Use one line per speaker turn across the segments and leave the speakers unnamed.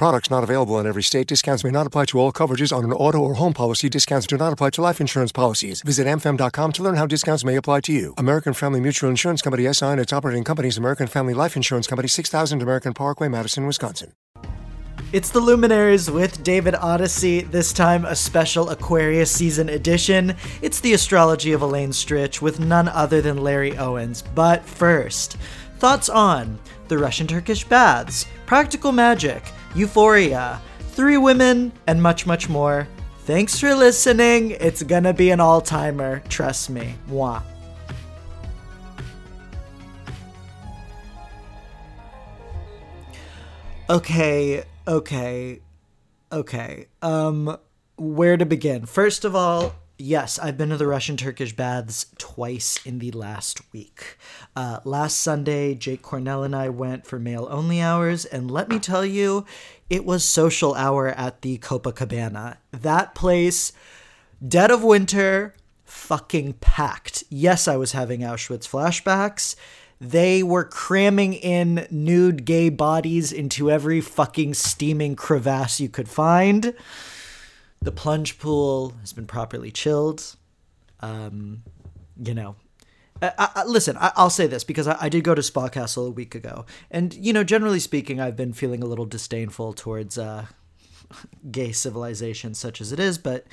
Products not available in every state. Discounts may not apply to all coverages on an auto or home policy. Discounts do not apply to life insurance policies. Visit amfam.com to learn how discounts may apply to you. American Family Mutual Insurance Company SI and its operating companies American Family Life Insurance Company 6000 American Parkway, Madison, Wisconsin.
It's the Luminaries with David Odyssey, this time a special Aquarius season edition. It's the astrology of Elaine Stritch with none other than Larry Owens. But first, thoughts on the Russian Turkish baths, practical magic, euphoria, three women, and much, much more. Thanks for listening. It's gonna be an all timer, trust me. Mwah. Okay, okay, okay. Um, where to begin? First of all, yes, I've been to the Russian Turkish baths twice in the last week. Uh, last Sunday, Jake Cornell and I went for male only hours, and let me tell you, it was social hour at the Copacabana. That place, dead of winter, fucking packed. Yes, I was having Auschwitz flashbacks. They were cramming in nude gay bodies into every fucking steaming crevasse you could find. The plunge pool has been properly chilled. Um, you know, I, I, listen, I, will say this because I, I, did go to Spa Castle a week ago, and you know, generally speaking, I've been feeling a little disdainful towards uh, gay civilization, such as it is. But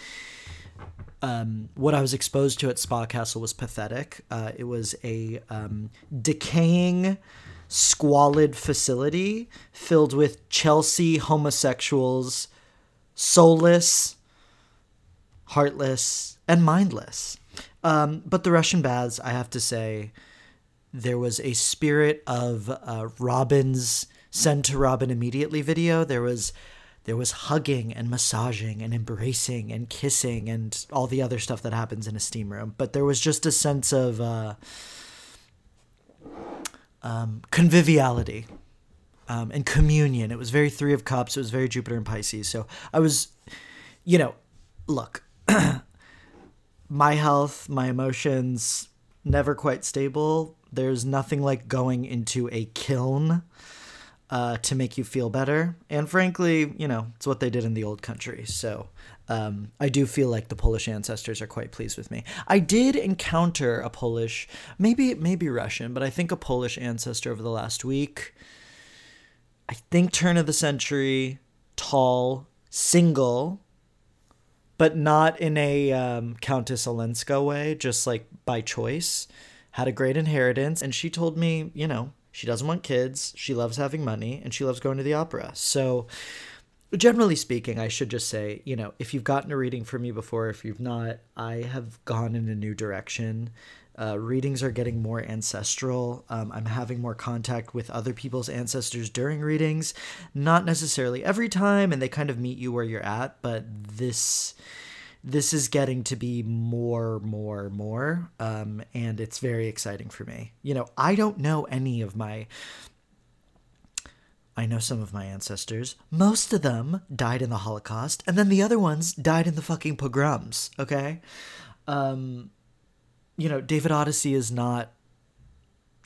um, what I was exposed to at Spa Castle was pathetic. Uh, it was a um, decaying, squalid facility filled with Chelsea homosexuals, soulless, heartless, and mindless. Um, but the Russian baths, I have to say, there was a spirit of uh, Robin's "Send to Robin immediately" video. There was there was hugging and massaging and embracing and kissing and all the other stuff that happens in a steam room. But there was just a sense of uh, um, conviviality um, and communion. It was very Three of Cups. It was very Jupiter and Pisces. So I was, you know, look, my health, my emotions, never quite stable. There's nothing like going into a kiln uh, to make you feel better. And frankly, you know, it's what they did in the old country. So um, I do feel like the Polish ancestors are quite pleased with me. I did encounter a Polish, maybe maybe Russian, but I think a Polish ancestor over the last week. I think turn of the century, tall, single, but not in a um, Countess Olenska way, just like by choice. Had a great inheritance, and she told me, you know, she doesn't want kids. She loves having money and she loves going to the opera. So, generally speaking, I should just say, you know, if you've gotten a reading from me before, if you've not, I have gone in a new direction. Uh, readings are getting more ancestral. Um, I'm having more contact with other people's ancestors during readings. Not necessarily every time, and they kind of meet you where you're at, but this this is getting to be more, more, more. Um, and it's very exciting for me. You know, I don't know any of my. I know some of my ancestors. Most of them died in the Holocaust, and then the other ones died in the fucking pogroms, okay? Um, you know, David Odyssey is not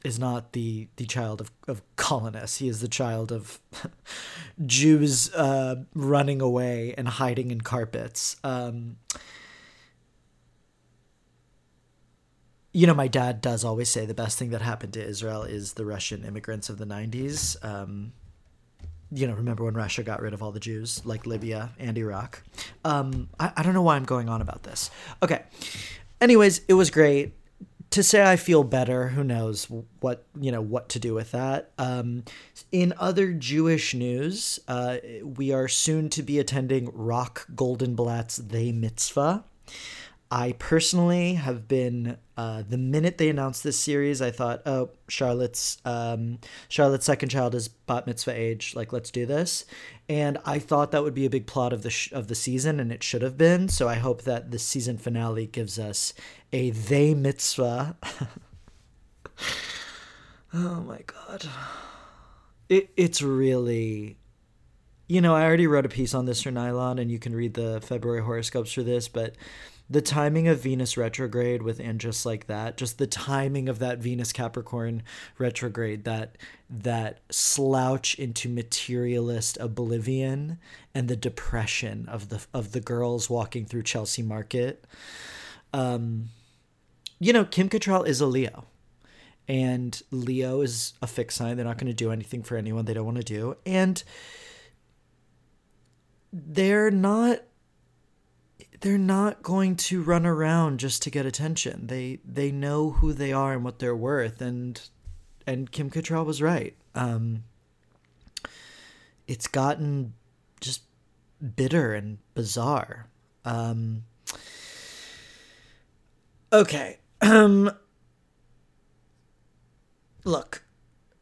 is not the the child of, of colonists. He is the child of Jews uh, running away and hiding in carpets. Um, you know, my dad does always say the best thing that happened to Israel is the Russian immigrants of the 90s. Um, you know, remember when Russia got rid of all the Jews, like Libya and Iraq? Um, I, I don't know why I'm going on about this. Okay. Anyways, it was great to say I feel better, who knows what you know what to do with that. Um, in other Jewish news, uh, we are soon to be attending Rock Goldenblatt's They Mitzvah. I personally have been uh, the minute they announced this series, I thought, oh, Charlotte's um, Charlotte's second child is bat mitzvah age. Like, let's do this. And I thought that would be a big plot of the sh- of the season, and it should have been. So I hope that the season finale gives us a they mitzvah. oh my god, it it's really you know, I already wrote a piece on this for Nylon, and you can read the February horoscopes for this, but the timing of Venus retrograde with and just like that, just the timing of that Venus Capricorn retrograde, that that slouch into materialist oblivion and the depression of the of the girls walking through Chelsea Market. Um, you know, Kim Cattrall is a Leo. And Leo is a fixed sign. They're not going to do anything for anyone they don't want to do. And they're not they're not going to run around just to get attention. They they know who they are and what they're worth, and and Kim Cattrall was right. Um, it's gotten just bitter and bizarre. Um, okay. Um, look,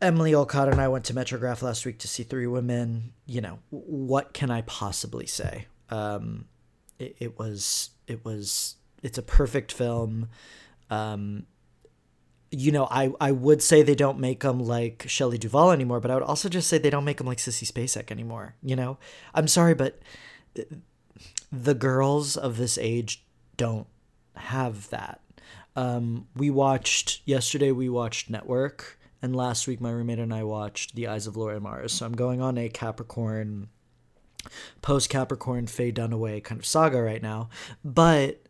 Emily Olcott and I went to Metrograph last week to see Three Women. You know, what can I possibly say? Um, it, it was it was it's a perfect film. Um, you know, I, I would say they don't make them like Shelley Duvall anymore, but I would also just say they don't make them like Sissy Spacek anymore. You know, I'm sorry, but the girls of this age don't have that. Um, we watched yesterday. We watched Network, and last week my roommate and I watched The Eyes of Laura Mars. So I'm going on a Capricorn post Capricorn Faye Dunaway kind of saga right now. But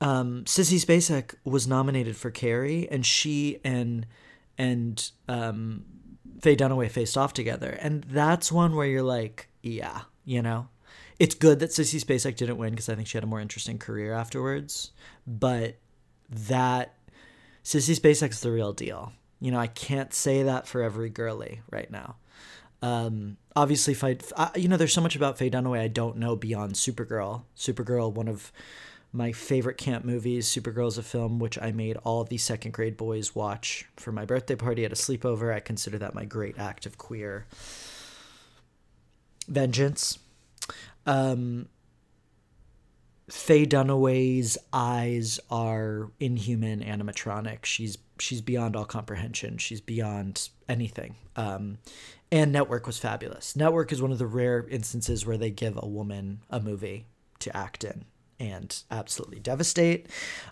um, Sissy Spacek was nominated for Carrie, and she and and um, Faye Dunaway faced off together, and that's one where you're like, yeah, you know, it's good that Sissy Spacek didn't win because I think she had a more interesting career afterwards. But that Sissy Spacek's the real deal. You know, I can't say that for every girly right now. Um, obviously, fight. I, you know, there's so much about Faye Dunaway I don't know beyond Supergirl. Supergirl, one of my favorite camp movies. Supergirl is a film which I made all the second grade boys watch for my birthday party at a sleepover. I consider that my great act of queer vengeance. Um, Faye Dunaway's eyes are inhuman animatronic. She's she's beyond all comprehension. She's beyond anything. Um, and Network was fabulous. Network is one of the rare instances where they give a woman a movie to act in and absolutely devastate.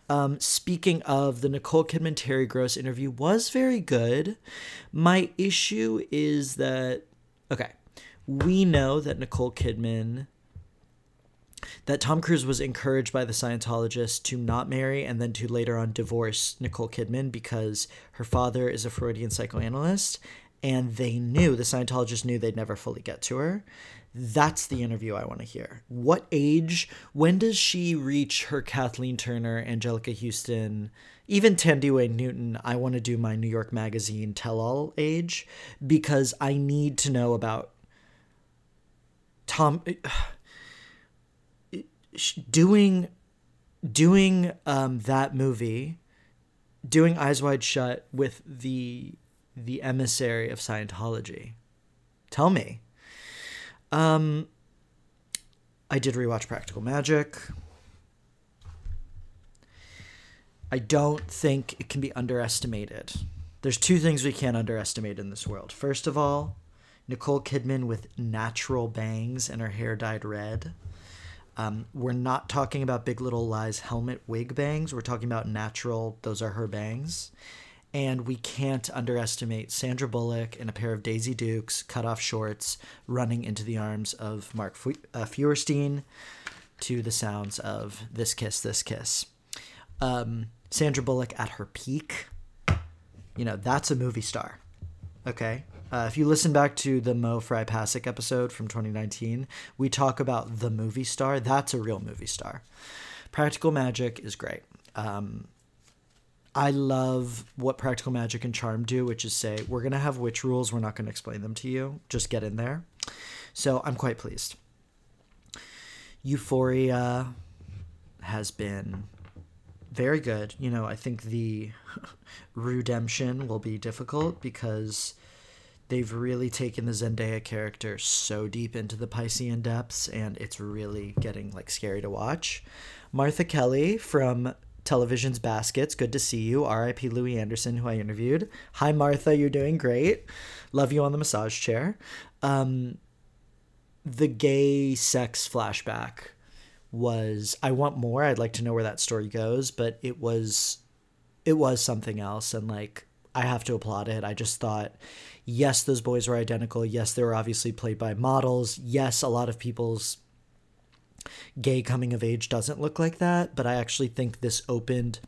Um, speaking of, the Nicole Kidman Terry Gross interview was very good. My issue is that, okay, we know that Nicole Kidman that Tom Cruise was encouraged by the Scientologist to not marry and then to later on divorce Nicole Kidman because her father is a Freudian psychoanalyst and they knew the Scientologist knew they'd never fully get to her. That's the interview I want to hear. What age? When does she reach her Kathleen Turner, Anjelica Huston, even Thandiwe Newton? I want to do my New York Magazine tell all age because I need to know about Tom eh, doing doing um, that movie, doing Eyes Wide Shut with the the emissary of Scientology? Tell me. Um, I did rewatch Practical Magic. I don't think it can be underestimated. There's two things we can't underestimate in this world. First of all, Nicole Kidman with natural bangs and her hair dyed red. Um, we're not talking about Big Little Lies helmet wig bangs. We're talking about natural, those are her bangs. And we can't underestimate Sandra Bullock in a pair of Daisy Dukes cut off shorts running into the arms of Mark F- uh, Feuerstein to the sounds of This Kiss, This Kiss. Um, Sandra Bullock at her peak, you know, that's a movie star. Okay. Uh, if you listen back to the Mo Fry Pasek episode from 2019, we talk about the movie star. That's a real movie star. Practical Magic is great. Um, I love what Practical Magic and Charm do, which is say, we're going to have witch rules. We're not going to explain them to you. Just get in there. So I'm quite pleased. Euphoria has been very good. You know, I think the redemption will be difficult because they've really taken the Zendaya character so deep into the Piscean depths, and it's really getting like scary to watch. Martha Kelly from Television's Baskets. Good to see you. R.I.P. Louie Anderson, who I interviewed. Hi, Martha. You're doing great. Love you on the massage chair. Um, the gay sex flashback was I want more. I'd like to know where that story goes, but it was it was something else and like I have to applaud it. I just thought yes, those boys were identical. Yes, they were obviously played by models. Yes, a lot of people's gay coming of age doesn't look like that, but I actually think this opened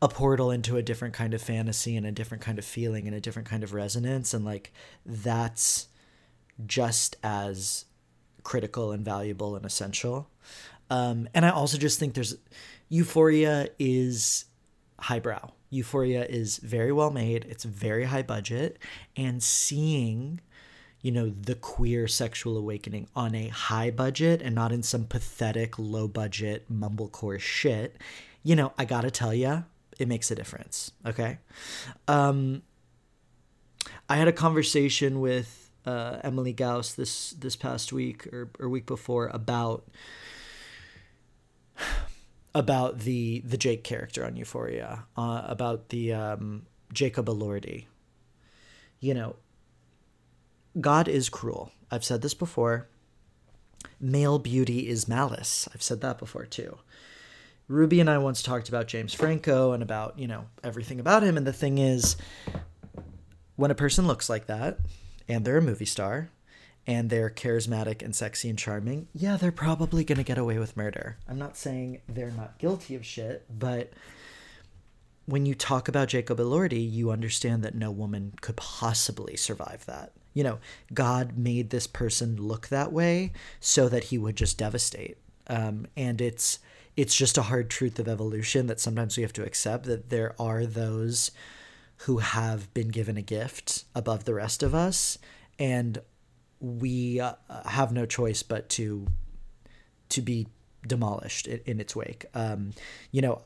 a portal into a different kind of fantasy and a different kind of feeling and a different kind of resonance and like that's just as critical and valuable and essential um, and i also just think there's euphoria is highbrow euphoria is very well made it's very high budget and seeing you know, the queer sexual awakening on a high budget and not in some pathetic low budget mumblecore shit, you know, I gotta tell you, it makes a difference. Okay. Um, I had a conversation with uh, Emily Gauss this this past week or, or week before about about the the Jake character on Euphoria, uh, about the um, Jacob Elordi. You know, God is cruel. I've said this before. Male beauty is malice. I've said that before too. Ruby and I once talked about James Franco and about, you know, everything about him. And the thing is, when a person looks like that and they're a movie star and they're charismatic and sexy and charming, yeah, they're probably going to get away with murder. I'm not saying they're not guilty of shit, but when you talk about Jacob Elordi, you understand that no woman could possibly survive that you know, God made this person look that way so that he would just devastate. Um, and it's it's just a hard truth of evolution that sometimes we have to accept that there are those who have been given a gift above the rest of us, and we uh, have no choice but to to be demolished in, in its wake. Um, you know,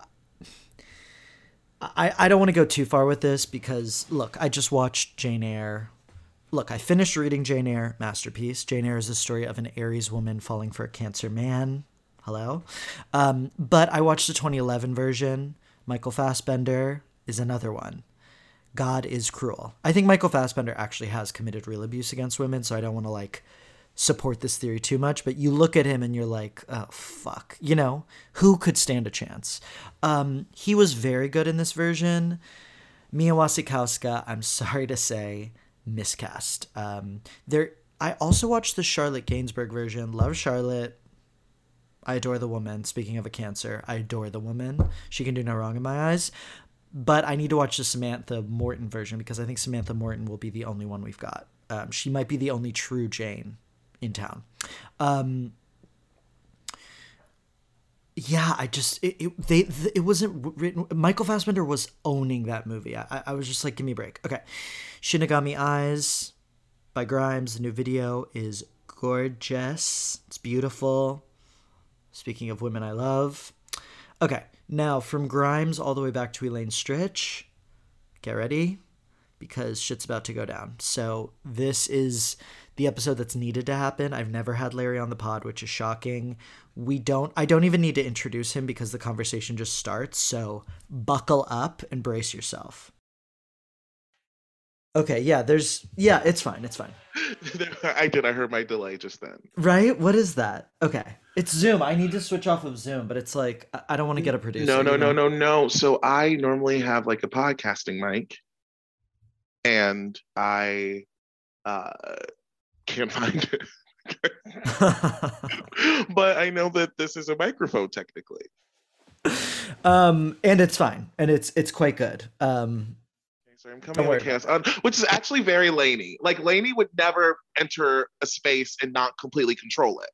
I, I don't want to go too far with this because look, I just watched Jane Eyre look, I finished reading Jane Eyre, masterpiece. Jane Eyre is a story of an Aries woman falling for a Cancer man. Hello. Um, but I watched the 2011 version. Michael Fassbender is another one. God is cruel. I think Michael Fassbender actually has committed real abuse against women, so I don't want to like support this theory too much, but you look at him and you're like, oh, fuck. You know, who could stand a chance? Um, he was very good in this version. Mia Wasikowska, I'm sorry to say, miscast. Um, there, I also watched the Charlotte Gainsbourg version. Love Charlotte. I adore the woman. Speaking of a cancer, I adore the woman. She can do no wrong in my eyes. But I need to watch the Samantha Morton version because I think Samantha Morton will be the only one we've got. Um, she might be the only true Jane in town. Um, yeah, I just it, it they it wasn't written. Michael Fassbender was owning that movie. I, I was just like, give me a break. Okay, Shinigami Eyes by Grimes. The new video is gorgeous. It's beautiful. Speaking of women I love. Okay, now from Grimes all the way back to Elaine Stritch. Get ready because shit's about to go down. So this is the episode that's needed to happen. I've never had Larry on the pod, which is shocking. We don't I don't even need to introduce him because the conversation just starts. So buckle up and brace yourself. Okay, yeah, there's yeah, it's fine. It's fine.
I did. I heard my delay just then.
Right? What is that? Okay. It's Zoom. I need to switch off of Zoom, but it's like I don't want to get a producer.
No, no, no, no, no. So I normally have like a podcasting mic and I uh can't find it. but I know that this is a microphone technically.
Um, and it's fine, and it's it's quite good. Um,
okay, I'm coming to chaos, um, which is actually very Lainey. Like Lainey would never enter a space and not completely control it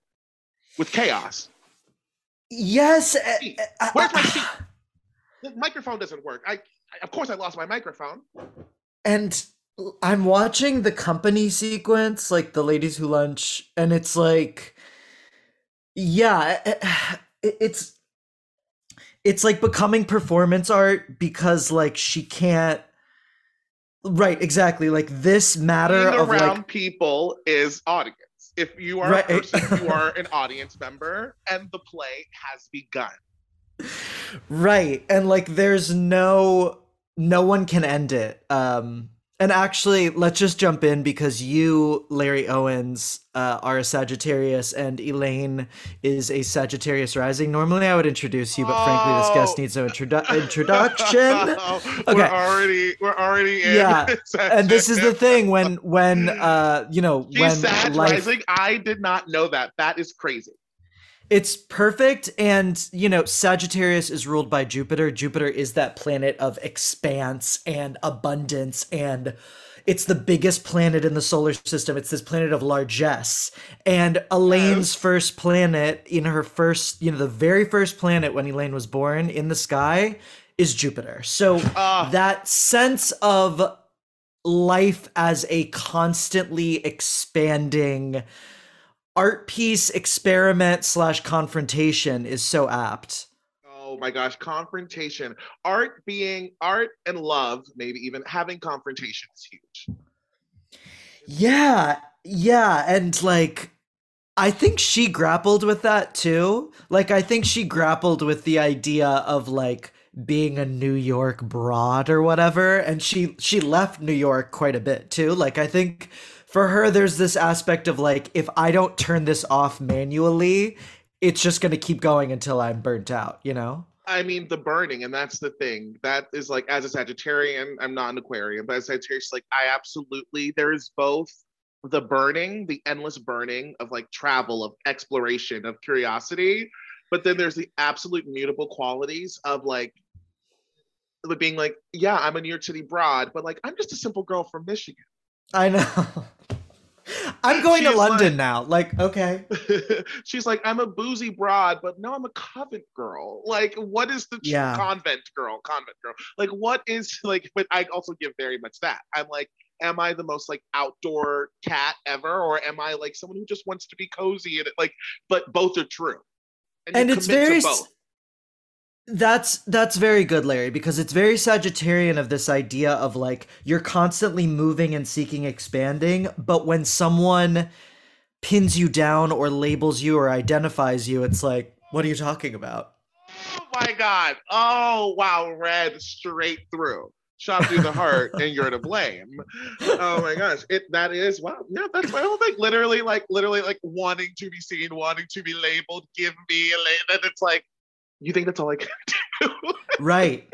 with chaos.
Yes. Uh,
uh, Where's my uh, seat? The microphone doesn't work. I, I, of course, I lost my microphone.
And I'm watching the company sequence, like the ladies who lunch, and it's like, yeah, it, it's it's like becoming performance art because like she can't. Right, exactly. Like this matter
Being
of
around
like,
people is audience. If you are right. a person, you are an audience member, and the play has begun.
right. And like there's no no one can end it. Um and actually, let's just jump in because you, Larry Owens, uh, are a Sagittarius, and Elaine is a Sagittarius rising. Normally, I would introduce you, but frankly, this guest
Oh.
needs no introdu- introduction.
We're already we're already in.
Yeah, and this is the thing when when uh you know
She's
when
Sag
life
rising. I did not know that. That is crazy.
It's perfect. And, you know, Sagittarius is ruled by Jupiter. Jupiter is that planet of expanse and abundance. And it's the biggest planet in the solar system. It's this planet of largesse. And Elaine's first planet, in her first, you know, the very first planet when Elaine was born in the sky is Jupiter. So
Ah.
that sense of life as a constantly expanding art piece experiment slash confrontation is so apt
Oh my gosh, confrontation. Art being art and love, maybe even having confrontation is huge.
yeah yeah and like i think she grappled with that too like i think she grappled with the idea of like being a new york broad or whatever and she she left new york quite a bit too like i think for her there's this aspect of like if i don't turn this off manually it's just going to keep going until i'm burnt out you know
I mean, the burning, and that's the thing. That is like, as a Sagittarian, I'm not an Aquarian, but as a Sagittarius, like, I absolutely, there is both the burning, the endless burning of like travel, of exploration, of curiosity, but then there's the absolute mutable qualities of like, being like, yeah, I'm a New York City broad, but like, I'm just a simple girl from Michigan.
I know. I'm going to London
like-
now. Like, okay.
She's like, I'm a boozy broad, but no, I'm a convent girl. Like, what is the
Yeah.
convent girl? Convent girl. Like, what is like? But I also give very much that. I'm like, am I the most like outdoor cat ever, or am I like someone who just wants to be cozy and like? But both are true,
And
you
it's very
both.
That's that's very good, Larry, because it's very Sagittarian of this idea of like you're constantly moving and seeking expanding, but when someone pins you down or labels you or identifies you, it's like, what are you talking about?
Oh my god! Oh wow, red straight through. Shot through the heart, and you're to blame. Oh my gosh, it that is wow. Yeah, that's my whole thing. Literally, like literally, like wanting to be seen, wanting to be labeled. Give me a label. And it's like, you think that's all I can do?
Right.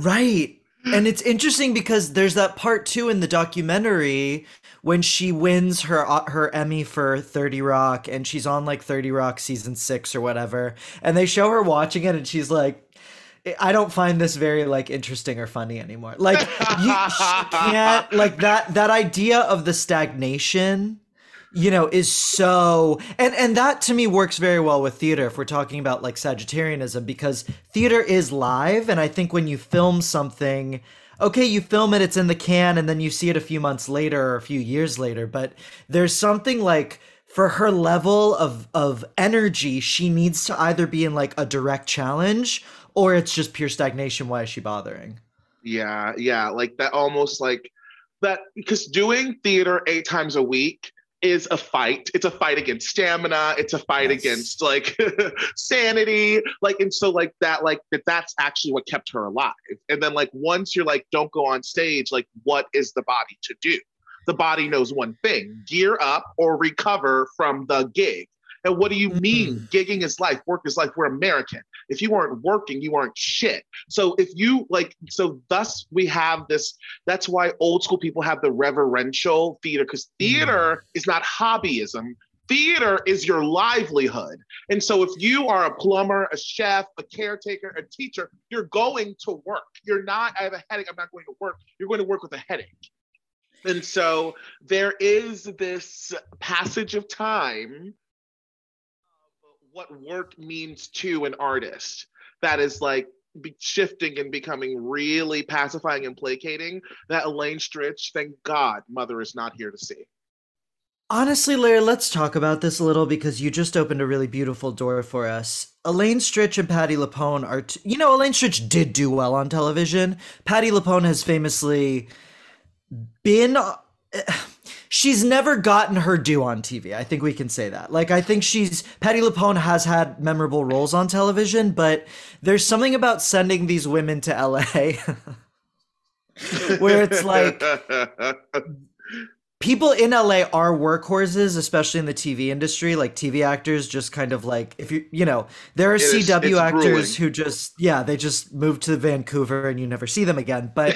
right. And it's interesting because there's that part too in the documentary when she wins her uh, her Emmy for 30 Rock and she's on like 30 Rock season 6 or whatever and they show her watching it and she's like I don't find this very like interesting or funny anymore. Like you can't like that that idea of the stagnation you know is so and and that to me works very well with theater if we're talking about like sagittarianism because theater is live and i think when you film something okay you film it it's in the can and then you see it a few months later or a few years later but there's something like for her level of of energy she needs to either be in like a direct challenge or it's just pure stagnation why is she bothering?
Yeah, yeah, like that almost like that because doing theater eight times a week is a fight. It's a fight against stamina, it's a fight
Yes.
against like sanity. Like, and so like that, like that that's actually what kept her alive. And then like once you're like, don't go on stage, like what is the body to do? The body knows one thing: gear up or recover from the gig. And what do you mean? Mm-hmm. Gigging is life, work is life. We're American. If you weren't working, you weren't shit. So if you like, so thus we have this. That's why old school people have the reverential theater because mm-hmm. theater is not hobbyism. Theater is your livelihood. And so if you are a plumber, a chef, a caretaker, a teacher, you're going to work. You're not, I have a headache, I'm not going to work. You're going to work with a headache. And so there is this passage of time what work means to an artist that is like shifting and becoming really pacifying and placating that Elaine Stritch, thank God, mother is not here to see.
Honestly, Larry, let's talk about this a little because you just opened a really beautiful door for us. Elaine Stritch and Patti LuPone are, t- you know, Elaine Stritch did do well on television. Patti LuPone has famously been. she's never gotten her due on TV. I think we can say that. Like I think she's Patti LuPone has had memorable roles on television, but there's something about sending these women to LA where it's like people in LA are workhorses, especially in the TV industry. Like TV actors, just kind of like if you you know there are
It is-
CW
it's
actors
grueling.
who just yeah they just move to Vancouver and you never see them again. But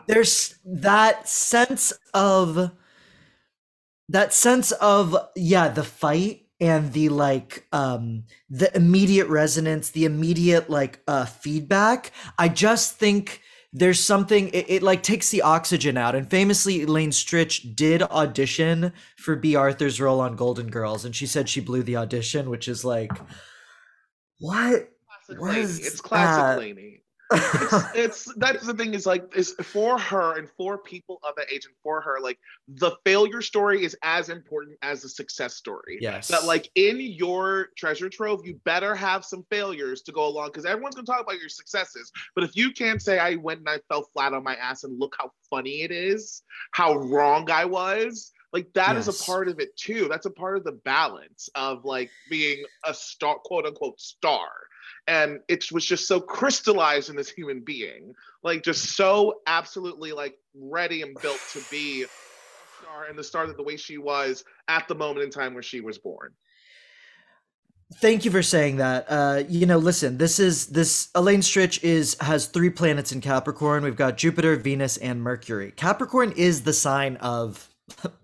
there's that sense of that sense of yeah the fight and the like um the immediate resonance the immediate like uh feedback i just think there's something it, it like takes the oxygen out and famously elaine stritch did audition for Bea Arthur's role on golden girls and she said she blew the audition which is like what
classic
What
It's classic
that?
Lainey. It's, it's that's the thing is like is for her and for people of that age and for her like the failure story is as important as the success story.
Yes.
That like in your treasure trove you better have some failures to go along because everyone's going to talk about your successes. But if you can't say i went and i fell flat on my ass and look how funny it is how wrong i was like that is
Yes.
a part of it too. That's a part of the balance of like being a star quote unquote star and it was just so crystallized in this human being like just so absolutely like ready and built to be star and the star that the way she was at the moment in time where she was born
Thank you for saying that. Uh, you know, listen, this is this Elaine Stritch is has three planets in Capricorn. We've got Jupiter, Venus, and Mercury. Capricorn is the sign of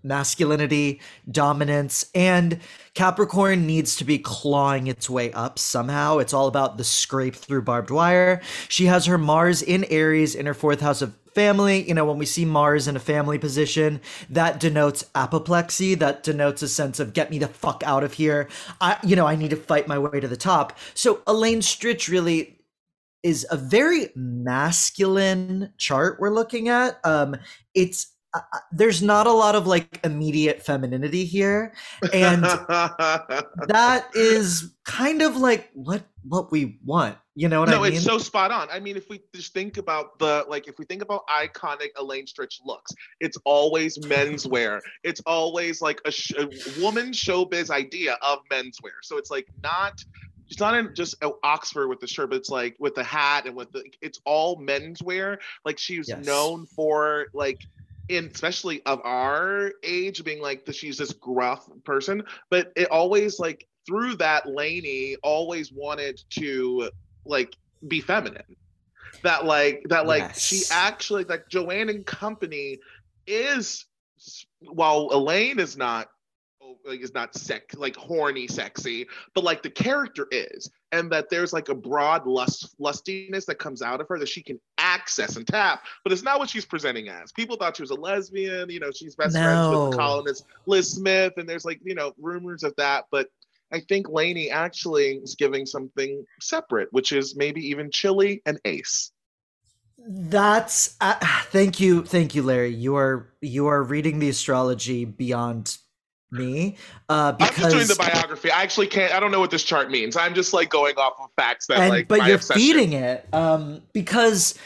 masculinity, dominance, and Capricorn needs to be clawing its way up somehow. It's all about the scrape through barbed wire. She has her Mars in Aries in her fourth house of family you know when we see mars in a family position that denotes apoplexy that denotes a sense of get me the fuck out of here i you know i need to fight my way to the top so elaine stritch really is a very masculine chart we're looking at um it's uh, there's not a lot of like immediate femininity here and that is kind of like what what we want you know what
no
i mean
it's so spot on i mean if we just think about the like if we think about iconic elaine stritch looks it's always menswear it's always like a, sh- a woman showbiz idea of menswear so it's like not it's not in just uh, Oxford with the shirt, but it's like with the hat and with the. It's all menswear. Like she was
Yes.
known for like, in especially of our age, being like the, she's this gruff person. But it always like through that, Lainey always wanted to like be feminine. That like that like she actually like Joanne and Company is while Elaine is not like is not sex like horny sexy but like the character is and that there's like a broad lust lustiness that comes out of her that she can access and tap but it's not what she's presenting as people thought she was a lesbian you know she's best friends with the
No.
columnist liz smith and there's like you know rumors of that but i think laney actually is giving something separate which is maybe even chili and ace
That's uh, thank you, thank you, Larry. You are you are reading the astrology beyond me, uh,
i'm just doing the biography i actually can't i don't know what this chart means i'm just like going off of facts that
and
like
but you're
obsession.
feeding it, um, because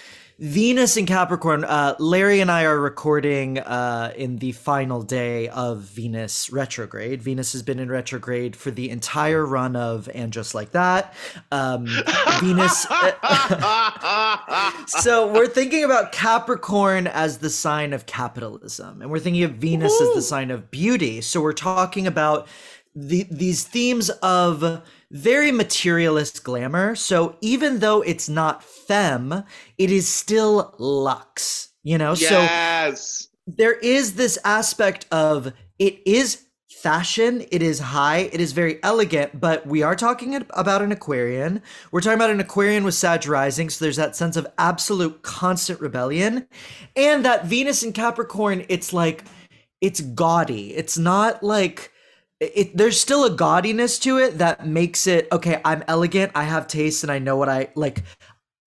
Venus in Capricorn. Uh, Larry and I are recording uh, in the final day of Venus retrograde. Venus has been in retrograde for the entire run of and just like that. Um, Venus. so we're thinking about Capricorn as the sign of capitalism, and we're thinking of Venus as the sign of beauty. So we're talking about the, these themes of very materialist glamour. So even though it's not femme, it is still luxe. You know, so
yes
there is this aspect of it is fashion it is high it is very elegant but we are talking about an aquarian we're talking about an aquarian with sag rising so there's that sense of absolute constant rebellion and that venus in capricorn it's like it's gaudy it's not like it, there's still a gaudiness to it that makes it okay i'm elegant i have taste and i know what i like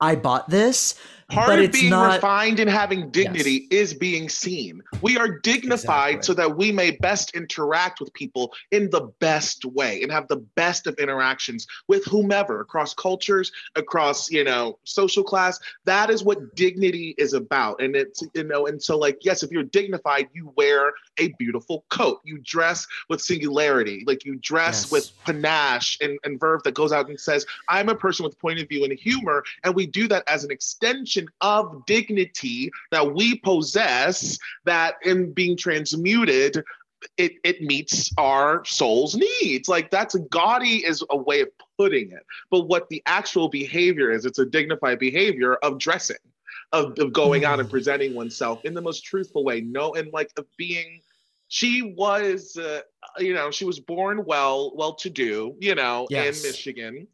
i bought this
Part
But
of
it's
being
not-
refined and having dignity is being seen. We are dignified
Exactly.
so that we may best interact with people in the best way and have the best of interactions with whomever across cultures, across, you know, social class. That is what dignity is about. And it's, you know, and so like, yes, if you're dignified, you wear a beautiful coat. You dress with singularity. Like you dress
Yes.
with panache and, and verve that goes out and says, I'm a person with point of view and humor. And we do that as an extension of dignity that we possess, that in being transmuted, it, it meets our soul's needs. Like that's gaudy is a way of putting it. But what the actual behavior is, it's a dignified behavior of dressing, of, of going out and presenting oneself in the most truthful way. No, and like of being she was uh, you know she was born well well to do you know
Yes.
in michigan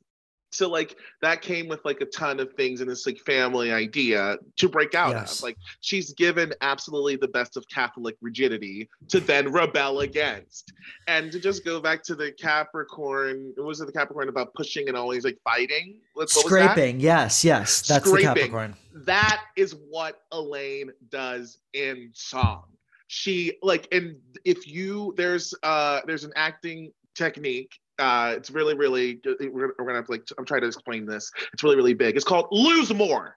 so like that came with like a ton of things in this like family idea to break out
Yes.
of like she's given absolutely the best of catholic rigidity to then rebel against and to just go back to the capricorn was it the capricorn about pushing and always like fighting what, what was that?
Scraping. Yes, yes. That's the Capricorn.
that is what Elaine does in song. She like and if you there's uh there's an acting technique uh it's really really we're, we're gonna have to like I'm trying to explain this. It's really really big. It's called lose more.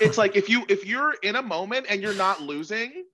It's like if you if you're in a moment and you're not losing,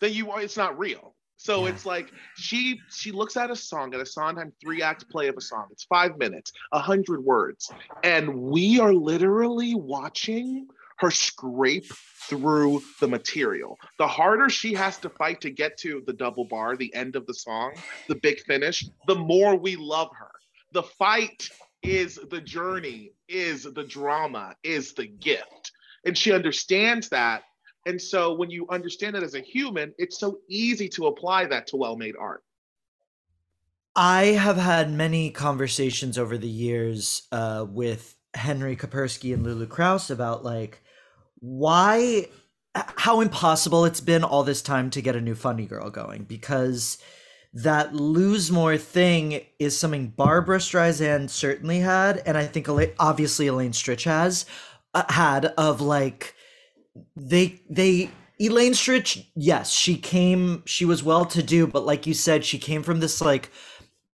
then you are it's not real. So
Yeah.
it's like she she looks at a song at a Sondheim three act play of a song. It's five minutes, a hundred words, and we are literally watching her scrape through the material. The harder she has to fight to get to the double bar, the end of the song, the big finish, the more we love her. The fight is the journey, is the drama, is the gift. And she understands that. And so when you understand it as a human, it's so easy to apply that to well made art.
I have had many conversations over the years uh, with Henry Kapersky and Lulu Krause about like why, how impossible it's been all this time to get a new Funny Girl going because that lose more thing is something Barbra Streisand certainly had, and I think obviously Elaine Stritch has uh, had of like they they Elaine Stritch, yes, she came, she was well to do, but like you said, she came from this like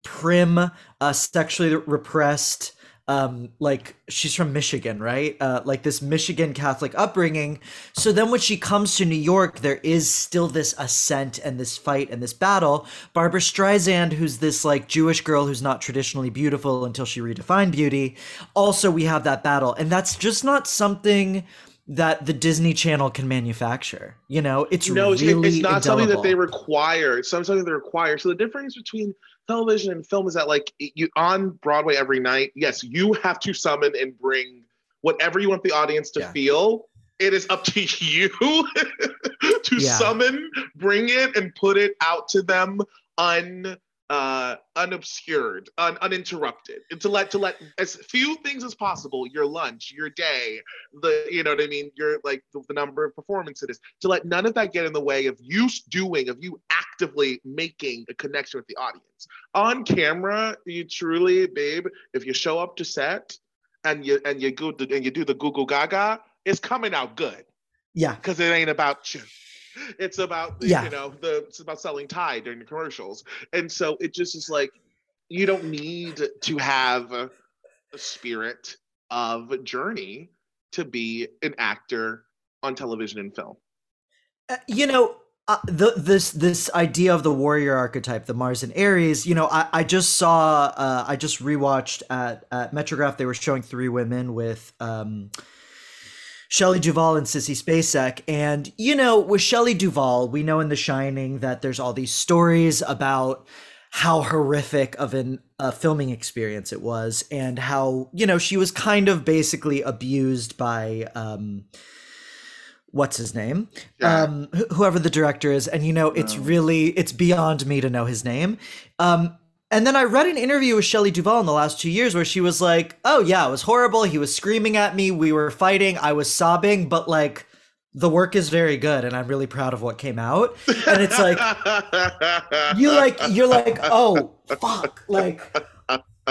prim, uh, sexually repressed, um, like she's from Michigan, right? Uh, like this Michigan Catholic upbringing. So then when she comes to New York, there is still this ascent and this fight and this battle. Barbra Streisand, who's this like Jewish girl who's not traditionally beautiful until she redefined beauty. Also, we have that battle, and that's just not something that the Disney Channel can manufacture. You know, it's
no,
really
it's not something that they require. It's something they require. So the difference between television and film is that like you on Broadway every night, yes, you have to summon and bring whatever you want the audience to
Yeah.
feel. It is up to you to
Yeah.
summon, bring it, and put it out to them un uh unobscured, un, uninterrupted. And to let to let as few things as possible, your lunch, your day, the you know what I mean, your like the, the number of performances, to let none of that get in the way of you doing, of you actively making a connection with the audience. On camera, you truly, babe, if you show up to set and you and you go and you do the Google Gaga, it's coming out good
Yeah.
because it ain't about you. It's about
Yeah.
you know the it's about selling Tide during the commercials, and so it just is like you don't need to have a, a spirit of journey to be an actor on television and film.
Uh, you know uh, the, this this idea of the warrior archetype the mars and aries you know i, I just saw uh, i just rewatched at, at metrograph they were showing three women with um Shelley Duvall and Sissy Spacek. And, you know, with Shelley Duvall, we know in The Shining that there's all these stories about how horrific of an uh, filming experience it was and how, you know, she was kind of basically abused by, um, what's his name?
Yeah.
Um, wh- whoever the director is. And, you know, it's really, it's beyond me to know his name. Um, and then I read an interview with Shelley Duvall in the last two years where she was like, "Oh yeah, it was horrible. He was screaming at me. We were fighting. I was sobbing, but like the work is very good, and I'm really proud of what came out." And it's like you like you're like, "Oh fuck!" Like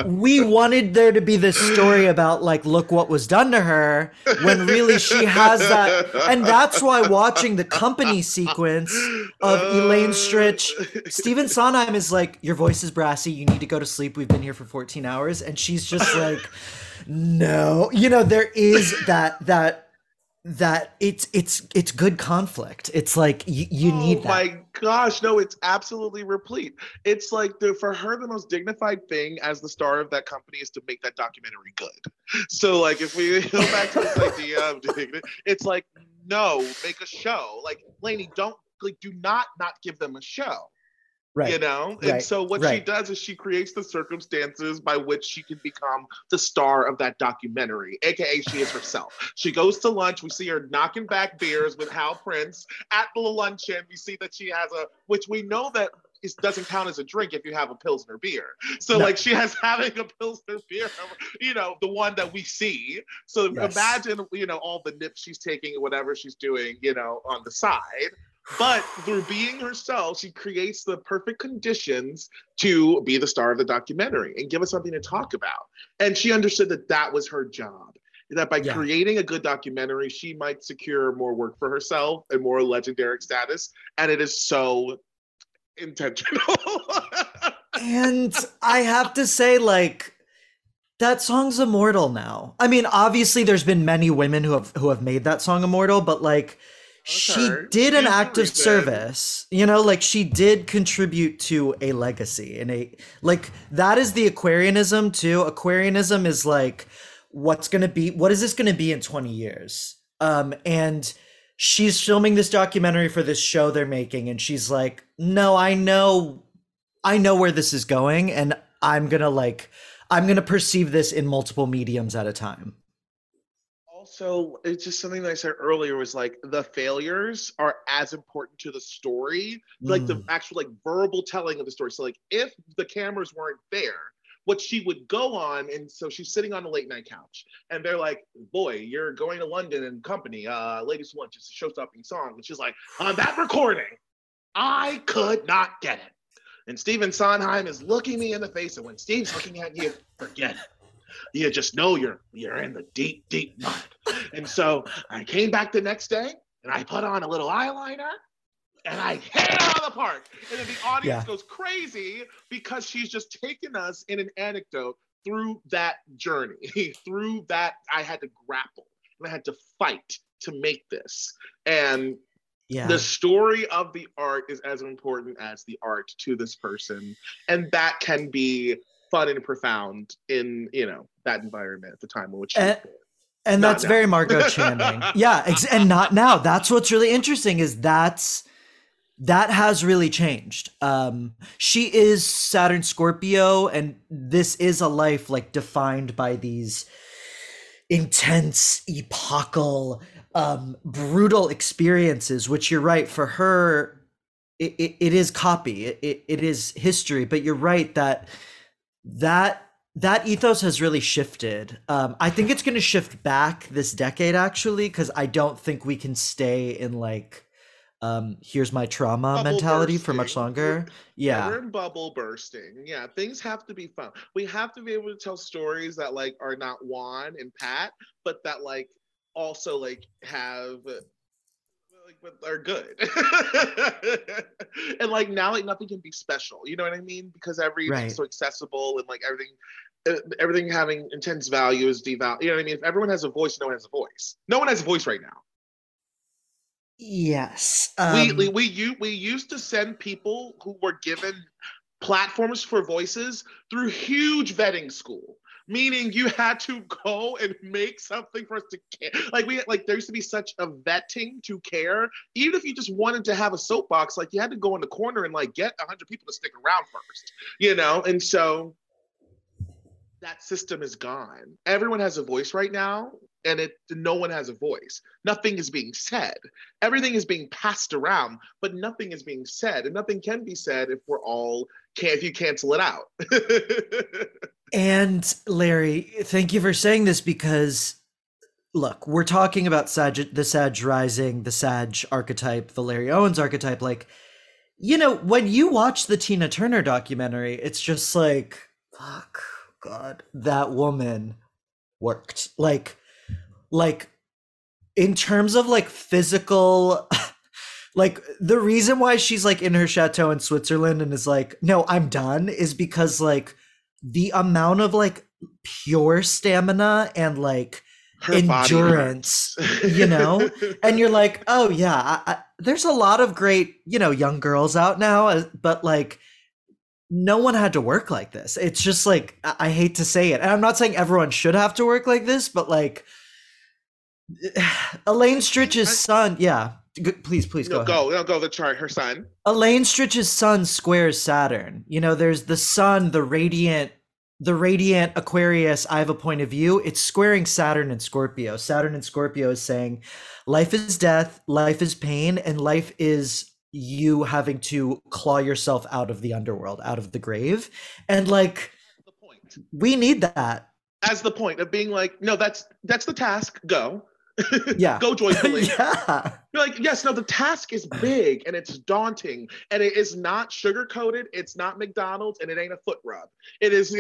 we wanted there to be this story about like look what was done to her when really she has that and that's why watching the company sequence of Elaine Stritch Stephen Sondheim is like your voice is brassy. You need to go to sleep. We've been here for 14 hours. And she's just like no. You know there is that that that it's it's it's good conflict. It's like you, you
oh
need that.
my gosh, no, it's absolutely replete. It's like the for her the most dignified thing as the star of that company is to make that documentary good. So like if we go back to this idea of dignity, it's like no, make a show. Like Lainey, don't like do not not give them a show.
Right.
You know? And
right,
so what she does is she creates the circumstances by which she can become the star of that documentary, aka she is herself. She goes to lunch. We see her knocking back beers with Hal Prince at the luncheon. We see that she has a, which we know that is doesn't count as a drink if you have a pilsner beer. So
No.
like she has having a pilsner beer, you know, the one that we see. So
Yes.
imagine, you know, all the nips she's taking and whatever she's doing, you know, on the side. But through being herself, she creates the perfect conditions to be the star of the documentary and give us something to talk about. And she understood that that was her job. That by
Yeah.
creating a good documentary, she might secure more work for herself and more legendary status. And it is so intentional.
and I have to say, like, that song's immortal now. I mean, obviously, there's been many women who have who have made that song immortal, but like, she did an act of service. You know, like she did contribute to a legacy and a like that is the Aquarianism too. Aquarianism is like, what's gonna be? What is this gonna be in twenty years? Um, and she's filming this documentary for this show they're making, and she's like, no, I know I know where this is going and I'm going to like I'm going to perceive this in multiple mediums at a time.
Also, it's just something that I said earlier was like the failures are as important to the story, like the
Mm.
actual like verbal telling of the story. So like if the cameras weren't there, what she would go on, and so she's sitting on a late night couch, and they're like, "Boy, you're going to London and company. Uh, ladies lunch is a show-stopping song." And she's like, "On that recording, I could not get it." And Stephen Sondheim is looking me in the face, and when Steve's looking at you, forget it. You just know you're you're in the deep, deep mud. And so I came back the next day, and I put on a little eyeliner, and I hit it out of the park. And then the audience
Yeah.
goes crazy because she's just taken us in an anecdote through that journey, through that I had to grapple and I had to fight to make this. And
Yeah.
the story of the art is as important as the art to this person and that can be fun and profound in you know that environment at the time in which
Eh, and
not
that's
now.
very Margo Channing. yeah, ex- and not now. That's what's really interesting is that's that has really changed. Um she is Saturn Scorpio and this is a life like defined by these intense epochal um brutal experiences which you're right for her it, it, it is copy it, it, it is history but you're right that that that ethos has really shifted. Um i think it's going to shift back this decade actually because i don't think we can stay in like um here's my trauma
Bubble
mentality for much longer.
We're-
yeah.
we're in bubble bursting. Yeah things have to be fun. We have to be able to tell stories that like are not juan and pat but that like also like have are good. And like now like nothing can be special you know what i mean? Because everything's
Right.
so accessible and like everything everything having intense value is devalued you know what i mean? If everyone has a voice no one has a voice. No one has a voice right now.
Yes
we,
um,
we we u- we used to send people who were given platforms for voices through huge vetting school meaning you had to go and make something for us to care. Like we like there used to be such a vetting to care. Even if you just wanted to have a soapbox like you had to go in the corner and like get 100 people to stick around first you know? And so that system is gone. Everyone has a voice right now and it no one has a voice. Nothing is being said. Everything is being passed around, but nothing is being said, and nothing can be said if we're all can if you cancel it out.
And Larry, thank you for saying this because look, we're talking about Sag the Sag rising, the Sag archetype, the Larry Owens archetype. Like, you know, when you watch the Tina Turner documentary, it's just like, fuck, god, that woman worked. Like like in terms of like physical like the reason why she's like in her chateau in Switzerland and is like, no, I'm done is because like the amount of like pure stamina and like
Her
endurance, you know? and you're like, oh yeah, I, I, there's a lot of great, you know, young girls out now, uh, but like no one had to work like this. It's just like I, I hate to say it, and I'm not saying everyone should have to work like this, but like Elaine Stritch's son, yeah. G- Please, please go.
no,
ahead.
go, no, go the chart. Her son.
Elaine Stritch's sun squares Saturn. You know, there's the sun, the radiant, the radiant Aquarius. I have a point of view. It's squaring Saturn and Scorpio. Saturn and Scorpio is saying, life is death, life is pain, and life is you having to claw yourself out of the underworld, out of the grave. And like,
The point.
we need that.
As the point of being like, no, that's that's the task. Go.
Yeah.
go joyfully.
yeah.
You're like, yes, no, the task is big and it's daunting and it is not sugar coated. It's not McDonald's and it ain't a foot rub. It is,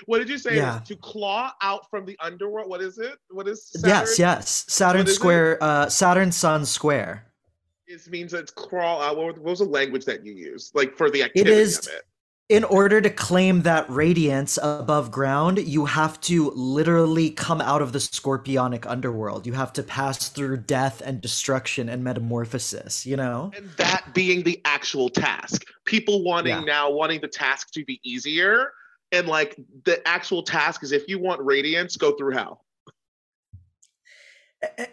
what did you say?
Yeah.
to claw out from the underworld. What is it? What is
Yes,
Saturn?
yes. Saturn
is it?
square, uh, Saturn sun square.
It means it's crawl out. What was the language that you use? Like for the activity
is-
of it.
In order to claim that radiance above ground, you have to literally come out of the scorpionic underworld. You have to pass through death and destruction and metamorphosis, you know?
And that being the actual task. People wanting
Yeah.
now wanting the task to be easier. And like the actual task is if you want radiance, go through hell.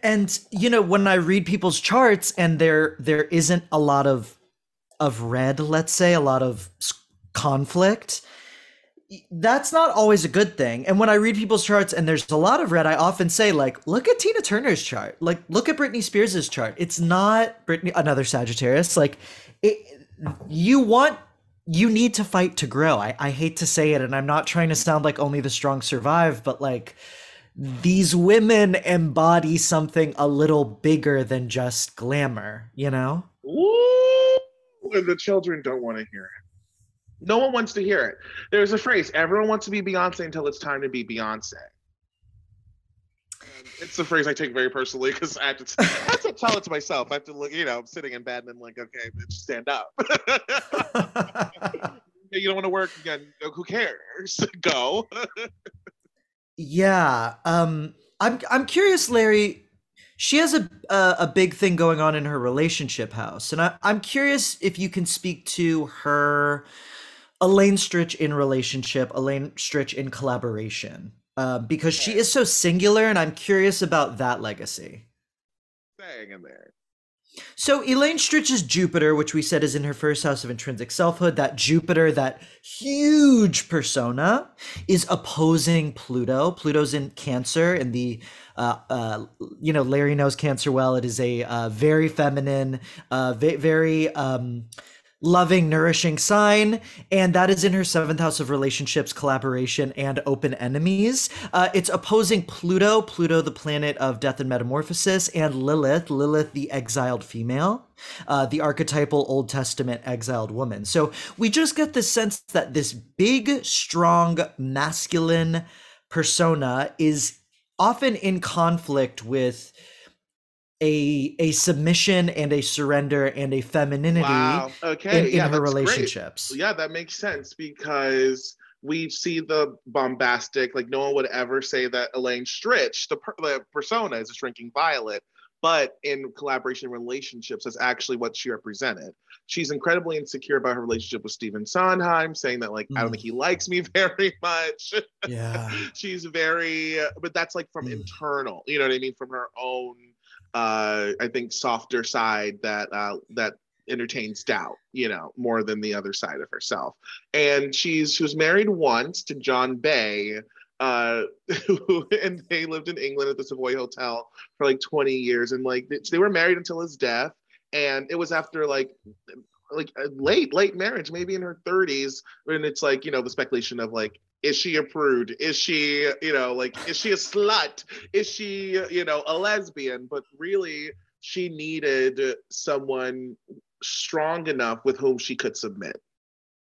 And you know, when I read people's charts and there there isn't a lot of of red, let's say, a lot of conflict, that's not always a good thing. And when I read people's charts and there's a lot of red, I often say like, look at Tina Turner's chart. Like look at Britney Spears' chart. It's not Britney another Sagittarius. Like it, you want you need to fight to grow. I, I hate to say it, and I'm not trying to sound like only the strong survive, but like these women embody something a little bigger than just glamour, you know?
Ooh, and the children don't want to hear it. No one wants to hear it. There's a phrase: everyone wants to be Beyonce until it's time to be Beyonce. And it's a phrase I take very personally because I have to, I have to tell it to myself. I have to look, you know, I'm sitting in bed and I'm like, okay, bitch, stand up. you don't want to work again. Who cares? Go.
yeah. Um I'm I'm curious, Larry. She has a, a a big thing going on in her relationship house, and I, I'm curious if you can speak to her Elaine Stritch in relationship, Elaine Stritch in collaboration, uh, because she is so singular, and I'm curious about that legacy.
Staying in there.
So Elaine Stritch's Jupiter, which we said is in her first house of intrinsic selfhood, that Jupiter, that huge persona, is opposing Pluto. Pluto's in Cancer, and the uh, uh, you know Larry knows Cancer well. It is a uh, very feminine, uh, ve- very um, loving, nourishing sign, and that is in her seventh house of relationships, collaboration, and open enemies. Uh, it's opposing Pluto, Pluto, the planet of death and metamorphosis, and Lilith, Lilith, the exiled female, uh, the archetypal Old Testament exiled woman. So we just get the sense that this big, strong, masculine persona is often in conflict with a a submission and a surrender and a femininity
Wow. Okay.
in, in
yeah,
her
that's great.
relationships.
Yeah, that makes sense because we see the bombastic, like no one would ever say that Elaine Stritch, the, per- the persona, is a shrinking violet, but in collaboration relationships, that's actually what she represented. She's incredibly insecure about her relationship with Stephen Sondheim, saying that like I don't
Mm.
think he likes me very much.
Yeah.
She's very, but that's like from
Mm.
internal, you know what I mean, from her own, uh, I think softer side that uh, that entertains doubt, you know, more than the other side of herself. And she's she was married once to John Bay, uh, and they lived in England at the Savoy Hotel for like 20 years, and like they- were married until his death. And it was after like like a late late marriage, maybe in her 30s, and it's like you know the speculation of like. Is she a prude? Is she, you know, like, is she a slut? Is she, you know, a lesbian? But really, she needed someone strong enough with whom she could submit.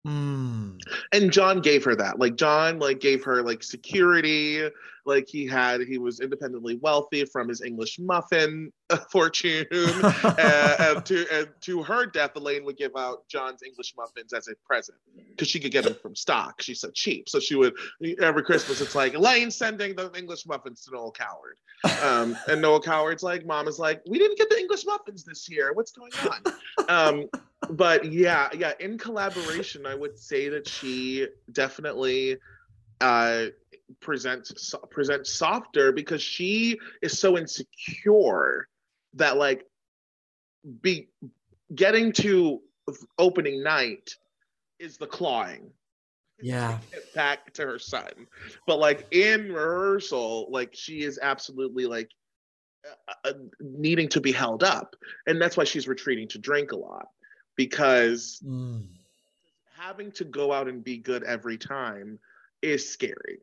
Mm.
and John gave her that. Like John, like gave her like security. Like he had, he was independently wealthy from his English muffin fortune. uh, and to and to her death, Elaine would give out John's English muffins as a present because she could get them from stock. She's so cheap, so she would every Christmas. It's like Elaine sending the English muffins to Noel Coward, um, and Noel Coward's like, "Mom is like, we didn't get the English muffins this year. What's going on?" Um, but yeah, yeah, in collaboration, I would say that she definitely uh presents presents softer because she is so insecure that like be getting to opening night is the clawing.
Yeah.
back to her son. But like in rehearsal like she is absolutely like uh, uh, needing to be held up. And that's why she's retreating to drink a lot because
Mm.
having to go out and be good every time is scary.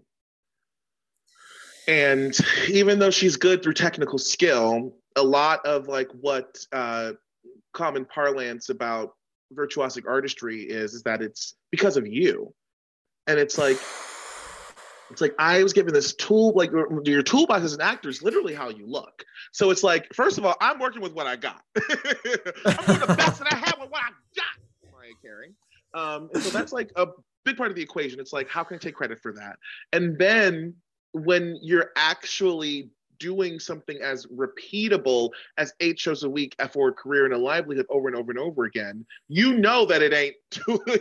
And even though she's good through technical skill, a lot of like what uh, common parlance about virtuosic artistry is, is that it's because of you. And it's like, it's like I was given this tool, like your toolbox as an actor is literally how you look. So it's like, first of all, I'm working with what I got. I'm doing the best that I have with what I got. Mariah Carey. Um, and so that's like a big part of the equation. It's like, how can I take credit for that? And then when you're actually doing something as repeatable as eight shows a week for a career and a livelihood over and over and over again, you know that it ain't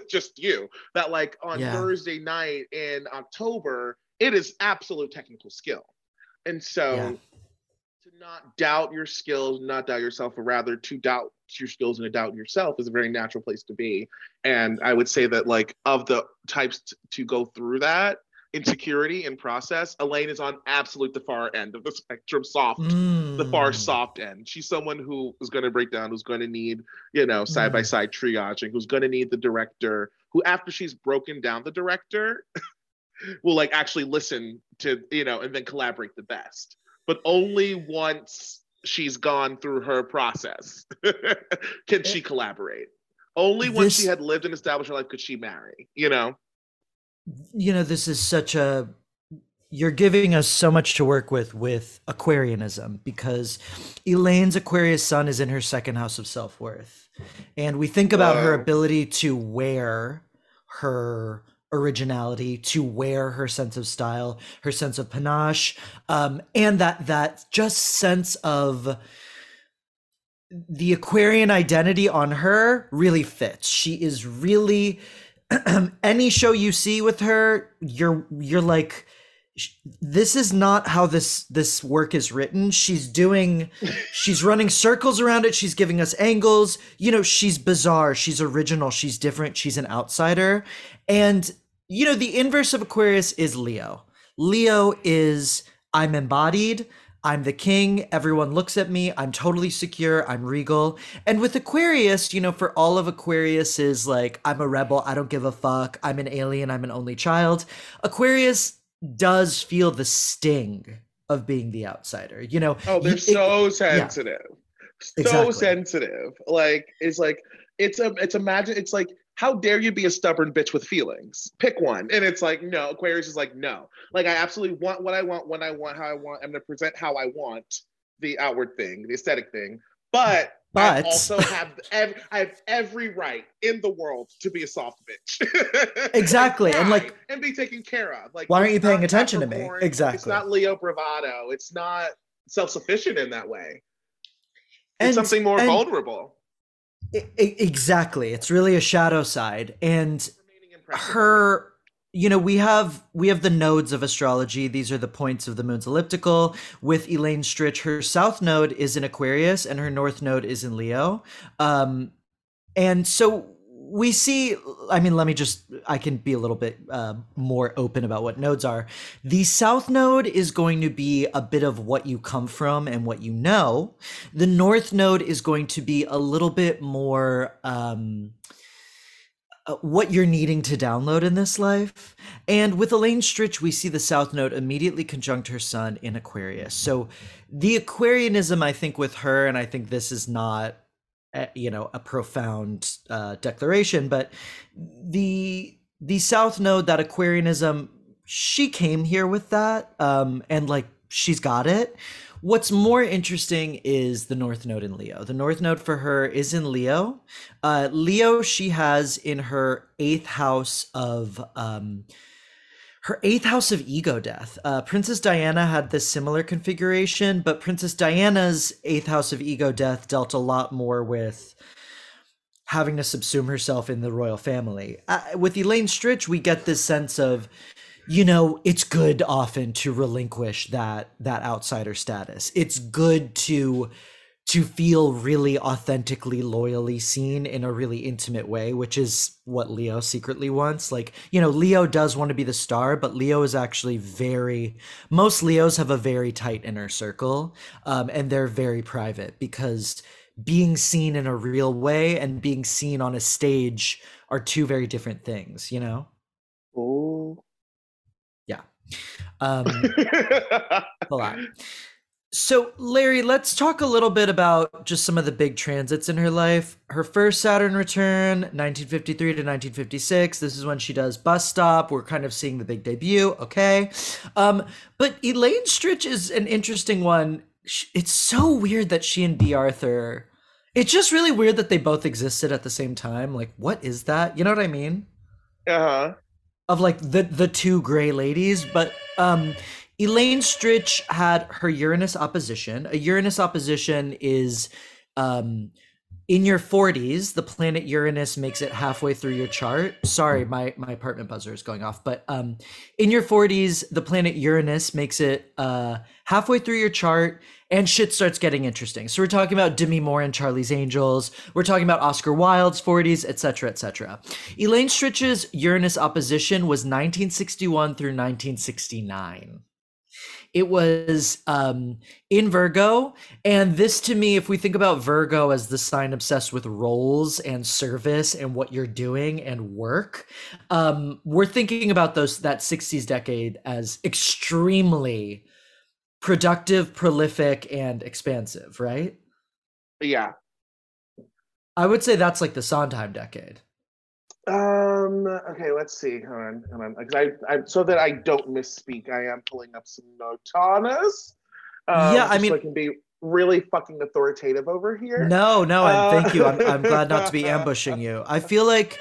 just you. That like on
Yeah.
Thursday night in October, it is absolute technical skill. And so
Yeah.
to not doubt your skills, not doubt yourself, but rather to doubt your skills and to doubt yourself is a very natural place to be. And I would say that like of the types t- to go through that insecurity and process, Elaine is on absolute the far end of the spectrum, soft, the far
Mm.
soft end. She's someone who is going to break down, who's going to need, you know, side by side triaging, who's going to need the director, who after she's broken down the director, will like actually listen to, you know, and then collaborate the best. But only once she's gone through her process can she collaborate. Only once she had lived and established her life could she marry, you know?
You know this is such a you're giving us so much to work with with aquarianism because elaine's aquarius sun is in her second house of self-worth. And we think about her ability to wear her originality to wear her sense of style her sense of panache um, and that that just sense of the aquarian identity on her really fits. She is really any show you see with her you're you're like this is not how this this work is written. She's doing she's running circles around it. She's giving us angles. You know she's bizarre. She's original. She's different. She's an outsider. And you know the inverse of aquarius is leo. Leo is i'm embodied I'm the king. Everyone looks at me. I'm totally secure. I'm regal. And with Aquarius, you know, for all of Aquarius is like, I'm a rebel. I don't give a fuck. I'm an alien. I'm an only child. Aquarius does feel the sting of being the outsider. You know,
Oh, they're
it-
so sensitive. So
Exactly.
sensitive. Like it's like it's a it's imagine it's like how dare you be a stubborn bitch with feelings? Pick one. And it's like, no, Aquarius is like, no. Like I absolutely want what I want, when I want, how I want. I'm gonna present how I want the outward thing, the aesthetic thing. But
but.
I also have ev- I have every right in the world to be a soft bitch.
Exactly, and, like-
and be taken care of. Like
Why aren't you paying attention to me? Exactly.
It's not Leo bravado. It's not self-sufficient in that way. It's
And-
something more
and-
vulnerable.
Exactly. It's really a shadow side. And her you know we have we have the nodes of astrology these are the points of the moon's elliptical with elaine stritch her south node is in aquarius and her north node is in leo um and so we see i mean let me just i can be a little bit uh, more open about what nodes are the south node is going to be a bit of what you come from and what you know the north node is going to be a little bit more um uh, what you're needing to download in this life. And with Elaine Stritch, we see the South Node immediately conjunct her sun in Aquarius. So the Aquarianism, I think, with her, and I think this is not you know a profound uh, declaration, but the the South Node that Aquarianism she came here with that, um, and like she's got it. What's more interesting is the North Node in Leo. The North Node for her is in Leo. Uh, Leo, she has in her eighth house of um, her eighth house of ego death. Uh, Princess Diana had this similar configuration, but Princess Diana's eighth house of ego death dealt a lot more with having to subsume herself in the royal family. Uh, with Elaine Stritch, we get this sense of you know it's good often to relinquish that that outsider status it's good to to feel really authentically loyally seen in a really intimate way which is what leo secretly wants like you know leo does want to be the star but leo is actually very most leos have a very tight inner circle um, and they're very private because being seen in a real way and being seen on a stage are two very different things you know
Oh.
Yeah um, a lot. So, Larry, let's talk a little bit about just some of the big transits in her life. Her first Saturn return, 1953 to 1956. This is when she does Bus Stop. We're kind of seeing the big debut. Okay. Um, but Elaine Stritch is an interesting one. It's so weird that she and Bea Arthur. It's just really weird that they both existed at the same time. Like, what is that? You know what I mean?
Uh-huh.
Of like the the two gray ladies, but um Elaine Stritch had her Uranus opposition. A Uranus opposition is um in your 40s, the planet Uranus makes it halfway through your chart. Sorry, my my apartment buzzer is going off, but um in your 40s, the planet Uranus makes it uh halfway through your chart and shit starts getting interesting. So we're talking about Demi Moore and Charlie's Angels. We're talking about Oscar Wilde's 40s, etc., etc. Elaine Stritch's Uranus opposition was 1961 through 1969. It was um, in Virgo. And this, to me, if we think about Virgo as the sign obsessed with roles and service and what you're doing and work, um, we're thinking about those that 60s decade as extremely productive, prolific, and expansive, right?
Yeah.
I would say that's like the Sondheim decade.
Um. Okay. Let's see. Hold on. Hold on. 'Cause I, I, so that I don't misspeak, I am pulling up some notanas. Um,
Yeah, I mean-
so I can be really fucking authoritative over here.
No, no, and
Uh,
thank you. I'm, I'm glad not to be ambushing you. I feel like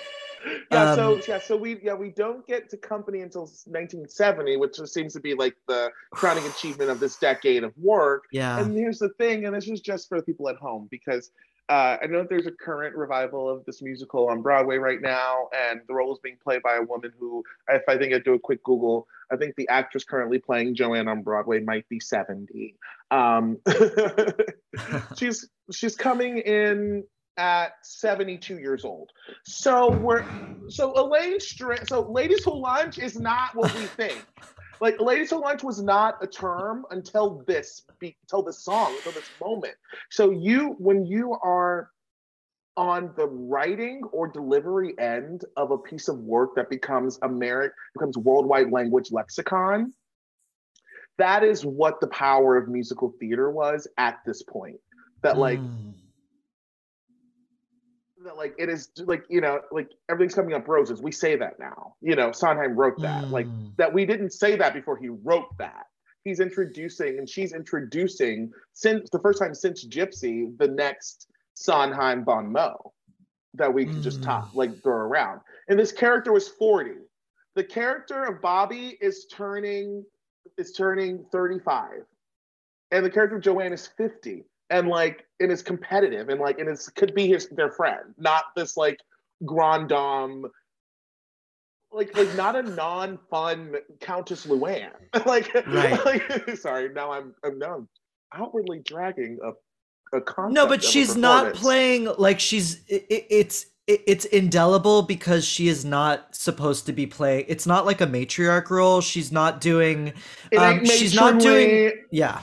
Yeah. so
Um,
yeah. So we yeah we don't get to company until 1970, which seems to be like the crowning achievement of this decade of work.
yeah.
And here's the thing, and this is just for the people at home because uh, I know there's a current revival of this musical on Broadway right now, and the role is being played by a woman who, if I think I do a quick Google, I think the actress currently playing Joanne on Broadway might be 70. Um, she's she's coming in at 72 years old. So we're so Elaine Str- so Ladies Who Lunch is not what we think. Like Ladies Who Lunch was not a term until this until this song, until this moment. So you when you are on the writing or delivery end of a piece of work that becomes American becomes worldwide language lexicon, that is what the power of musical theater was at this point. That like
Mm.
That like it is like you know like everything's coming up roses. We say that now. You know sondheim wrote that. Like
Mm.
that we didn't say that before he wrote that. He's introducing and she's introducing since the first time since gypsy the next sondheim bon mot that we could just
Mm.
top like throw around. And this character was 40 the character of bobby is turning is turning 35 and the character of joanne is 50 and like and is competitive and like and it's could be his their friend not this like grand dame like like not a non-fun countess luann like,
Right.
like sorry now i'm i'm now I'm outwardly dragging a a concept
No, but she's not playing like she's it, it- it's it, it's indelible because she is not supposed to be playing. It's not like a matriarch role. She's not doing. Um, she's not doing. Yeah,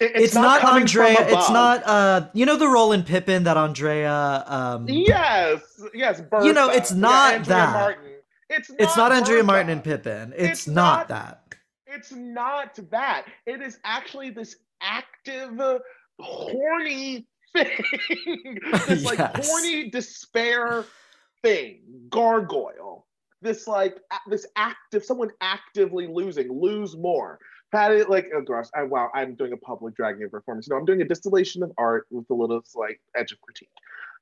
It-
it's, not,
from
Andrea. It's not. uh You know the role in Pippin that Andrea. um
yes yes
You know, it's not
Andrea
that.
Martin. it's not,
It's not Andrea Martin and Pippin. It's,
It's
not,
not-
that.
It's not that. It is actually this active, horny thing, this like horny despair thing, gargoyle. This like this active, someone actively losing, lose more. Had it like oh gosh, I, wow, I'm doing a public dragging of performance. No, I'm doing a distillation of art with a little like edge of critique.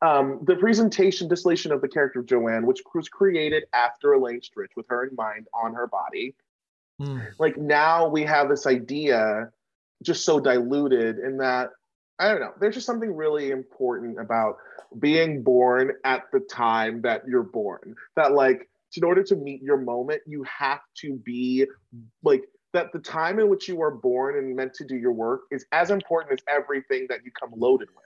Um, the presentation distillation of the character of Joanne, which was created after Elaine Stritch with her in mind on her body,
Mm.
like now we have this idea just so diluted in that I don't know. There's just something really important about being born at the time that you're born. That like in order to meet your moment, you have to be like that the time in which you are born and meant to do your work is as important as everything that you come loaded with.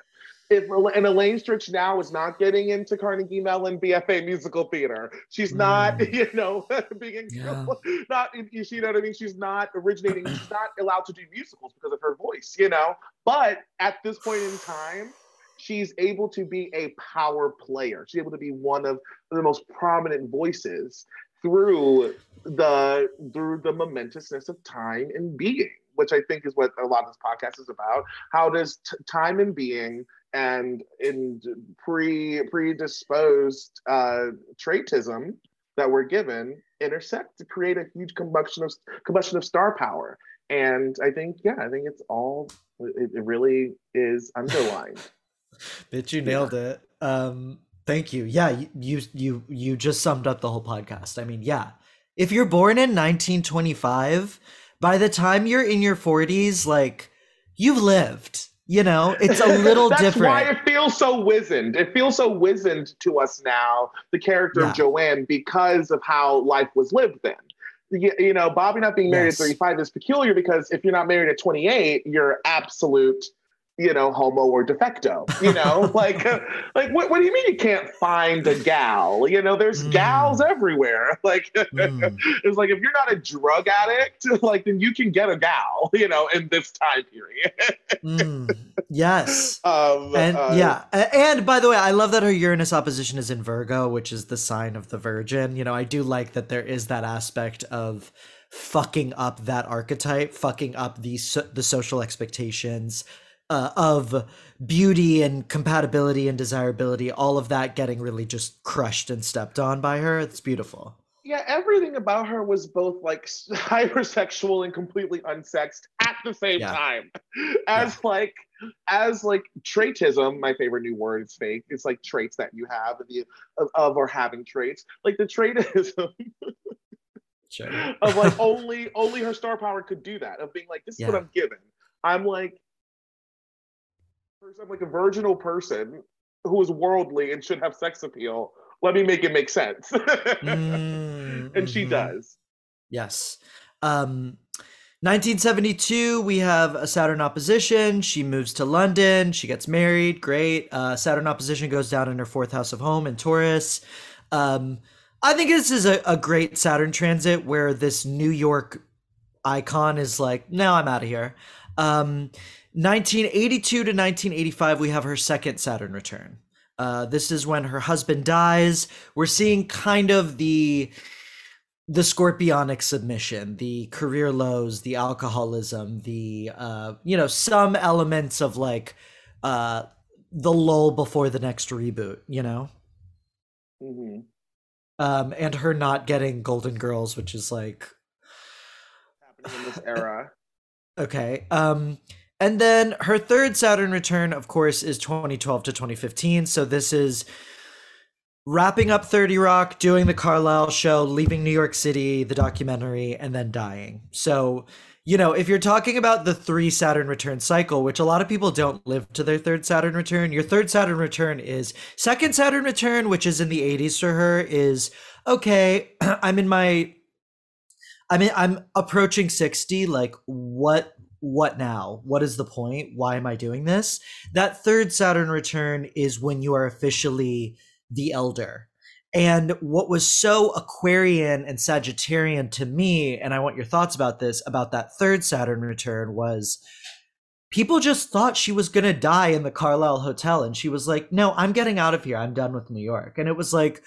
If and Elaine Stritch now is not getting into Carnegie Mellon BFA musical theater, she's not,
Mm.
you know, being
Yeah.
not you you know what I mean? She's not originating, she's not allowed to do musicals because of her voice, you know. But at this point in time, she's able to be a power player. She's able to be one of the most prominent voices through the through the momentousness of time and being, which I think is what a lot of this podcast is about. How does t- time and being and in pre predisposed uh, traitism that we're given intersect to create a huge combustion of combustion of star power. And I think, yeah, I think it's all it, it really is underlined.
Bitch, you nailed it. Um, thank you. Yeah, you, you you just summed up the whole podcast. I mean, yeah. If you're born in 1925, by the time you're in your 40s, like you've lived. You know, it's a little
That's
different.
why it feels so wizened. It feels so wizened to us now, the character
Yeah.
of Joanne, because of how life was lived then. You, you know, Bobby not being married
Yes.
at 35 is peculiar because if you're not married at 28, you're absolute, you know, homo or defecto. You know, like, uh, like what, what do you mean you can't find a gal? You know, there's
Mm.
gals everywhere. Like,
Mm,
it's like if you're not a drug addict, like then you can get a gal. You know, in this time period.
mm, yes.
um,
and
uh,
yeah and by the way i love that her uranus opposition is in virgo which is the sign of the virgin you know i do like that there is that aspect of fucking up that archetype fucking up the so- the social expectations uh, of beauty and compatibility and desirability all of that getting really just crushed and stepped on by her it's beautiful
yeah, everything about her was both like hypersexual and completely unsexed at the same
Yeah.
time. As like as like traitism, my favorite new word is fake. It's like traits that you have the of, of or having traits. Like the traitism
sure
of like only only her star power could do that of being like this is what I'm given. I'm like I'm like a virginal person who is worldly and should have sex appeal. Let me make it make sense.
Mm,
and she
mhm.
does.
Yes. Um 1972, we have a Saturn opposition. She moves to London. She gets married. Great. Uh, Saturn opposition goes down in her fourth house of home in Taurus. Um, I think this is a, a great Saturn transit where this New York icon is like, no, I'm out of here. Um, 1982 to 1985, we have her second Saturn return. Uh, this is when her husband dies. We're seeing kind of the the scorpionic submission, the career lows, the alcoholism, the uh, you know, some elements of like uh the lull before the next reboot, you know?
hmm
Um, and her not getting Golden Girls, which is like
happening in this era.
Okay. Um and then her third Saturn return of course is 2012 to 2015, so this is wrapping up 30 Rock, doing the Carlyle show, leaving New York City, the documentary and then dying. So, you know, if you're talking about the 3 Saturn return cycle, which a lot of people don't live to their third Saturn return, your third Saturn return is second Saturn return, which is in the 80s for her is okay, I'm in my I mean, I'm approaching 60. Like, what what now? What is the point? Why am I doing this? That third Saturn return is when you are officially the elder. And what was so Aquarian and Sagittarian to me, and I want your thoughts about this, about that third Saturn return was people just thought she was going to die in the Carlyle Hotel. And she was like, no, I'm getting out of here. I'm done with New York. And it was like,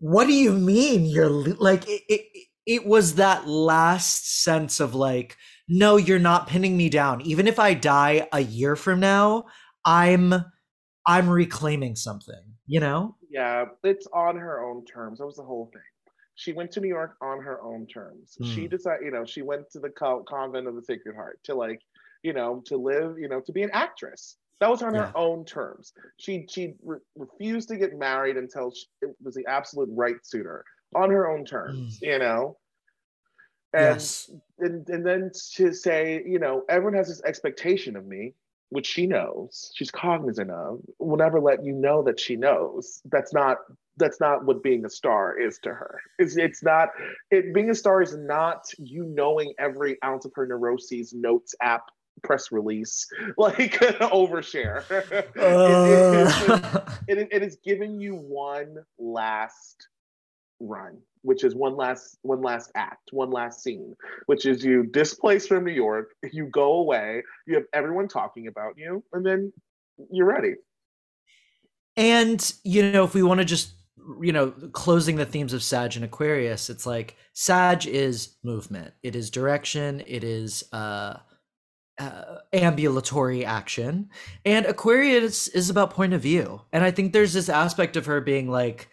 what do you mean you're le-" like it, it it was that last sense of like no you're not pinning me down even if i die a year from now I'm I'm reclaiming something, you know?
Yeah, it's on her own terms. That was the whole thing. She went to New York on her own terms. Mm. She decided, you know, she went to the co- convent of the Sacred Heart to like, you know, to live, you know, to be an actress. That was on yeah. her own terms. She she re- refused to get married until she, it was the absolute right suitor on her own terms. Mm. You know, and, yes. and and then to say, you know, everyone has this expectation of me, which she knows, she's cognizant of, will never let you know that she knows. That's not that's not what being a star is to her. It's it's not it being a star is not you knowing every ounce of her neuroses, notes app press release, like overshare. Uh. it, it, it, it is giving you one last run which is one last one last act one last scene which is you displace from new york you go away you have everyone talking about you and then you're ready.
And you know if we want to just you know closing the themes of sag and aquarius it's like sag is movement. It is direction. It is uh, uh ambulatory action. And aquarius is about point of view. And i think there's this aspect of her being like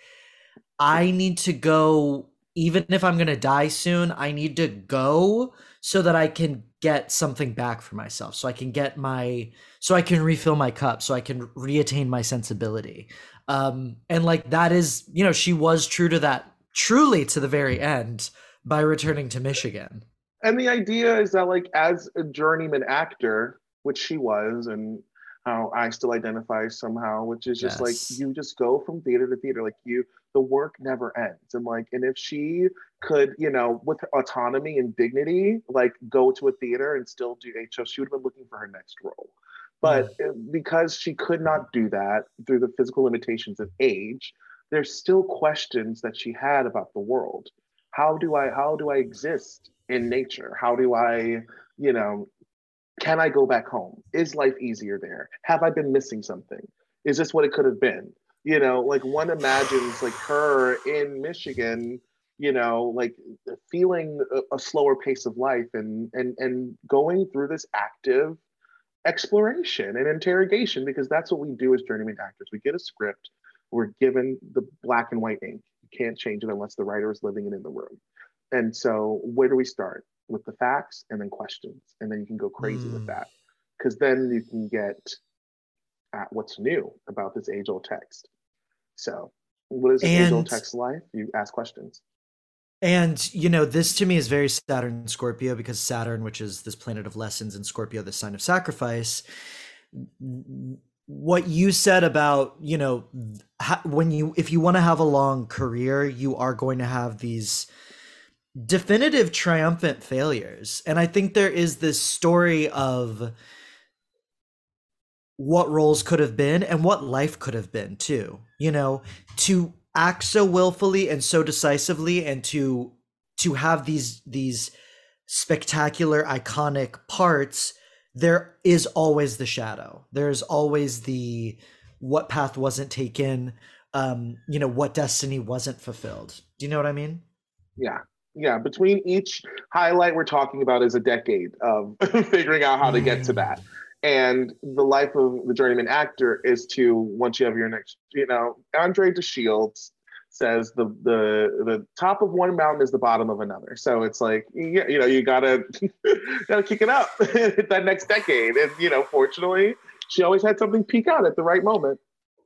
I need to go, even if I'm going to die soon, I need to go so that I can get something back for myself. So I can get my, so I can refill my cup, so I can reattain my sensibility. Um, and like that is, you know, she was true to that truly to the very end by returning to Michigan.
And the idea is that, like, as a journeyman actor, which she was, and how I still identify somehow, which is just yes. like you just go from theater to theater. Like you, the work never ends. And like, and if she could, you know, with autonomy and dignity, like go to a theater and still do HO, she would have been looking for her next role. But mm. because she could not do that through the physical limitations of age, there's still questions that she had about the world. How do I how do I exist in nature? How do I, you know, can I go back home? Is life easier there? Have I been missing something? Is this what it could have been? You know, like one imagines like her in Michigan, you know, like feeling a, a slower pace of life and and and going through this active exploration and interrogation because that's what we do as journeyman actors. We get a script, we're given the black and white ink. You can't change it unless the writer is living it in the room. And so, where do we start? With the facts and then questions and then you can go crazy mm. with that. Because then you can get at what's new about this age old text. So what is age old text life? You ask questions.
And you know this to me is very saturn scorpio because saturn which is this planet of lessons and scorpio the sign of sacrifice what you said about you know when you if you want to have a long career you are going to have these definitive triumphant failures. And I think there is this story of what roles could have been and what life could have been too. You know, to act so willfully and so decisively and to to have these these spectacular iconic parts there is always the shadow there's always the what path wasn't taken um you know what destiny wasn't fulfilled do you know what i mean
yeah yeah between each highlight we're talking about is a decade of figuring out how to get to that and the life of the journeyman actor is to once you have your next you know andre de shields says the the the top of one mountain is the bottom of another so it's like you, you know you gotta gotta kick it up that next decade and you know fortunately she always had something peak out at the right moment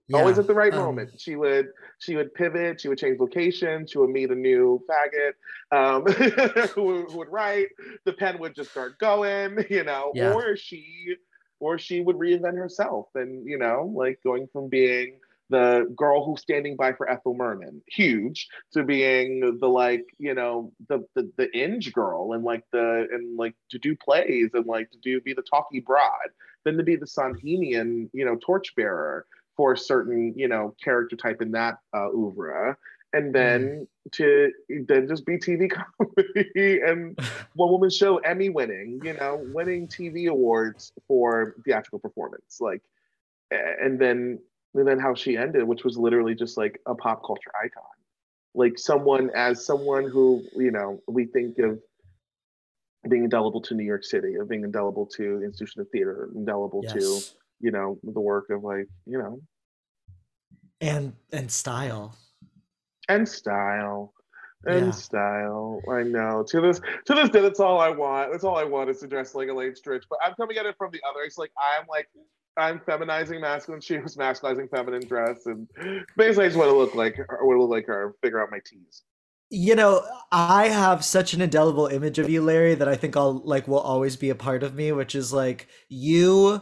yeah. always at the right um, moment. She would she would pivot. She would change location. She would meet a new faggot um, who, who, would write. The pen would just start going, you know, yeah. or she or she would reinvent herself and you know like going from being the girl who's standing by for Ethel Merman, huge, to being the like, you know, the the the Inge girl and like the and like to do plays and like to do be the talky broad, then to be the Sondheimian, you know, torchbearer, for a certain you know character type in that uh, oeuvre and then mm. to then just be TV comedy and one woman show Emmy winning, you know, winning TV awards for theatrical performance, like, and then and then how she ended, which was literally just like a pop culture icon, like someone as someone who you know we think of being indelible to New York City, of being indelible to the institution of theater, indelible yes. to you know the work of like you know
and and style
and style and
Yeah.
style. I know. To this to this day, that's all I want. That's all I want is to dress like Elaine Stritch. But I'm coming at it from the other. It's like I'm like I'm feminizing masculine shoes, masculizing feminine dress, and basically I just want to look like her, want to look like her, figure out my tees.
You know, I have such an indelible image of you, Larry, that I think I'll like will always be a part of me, which is like you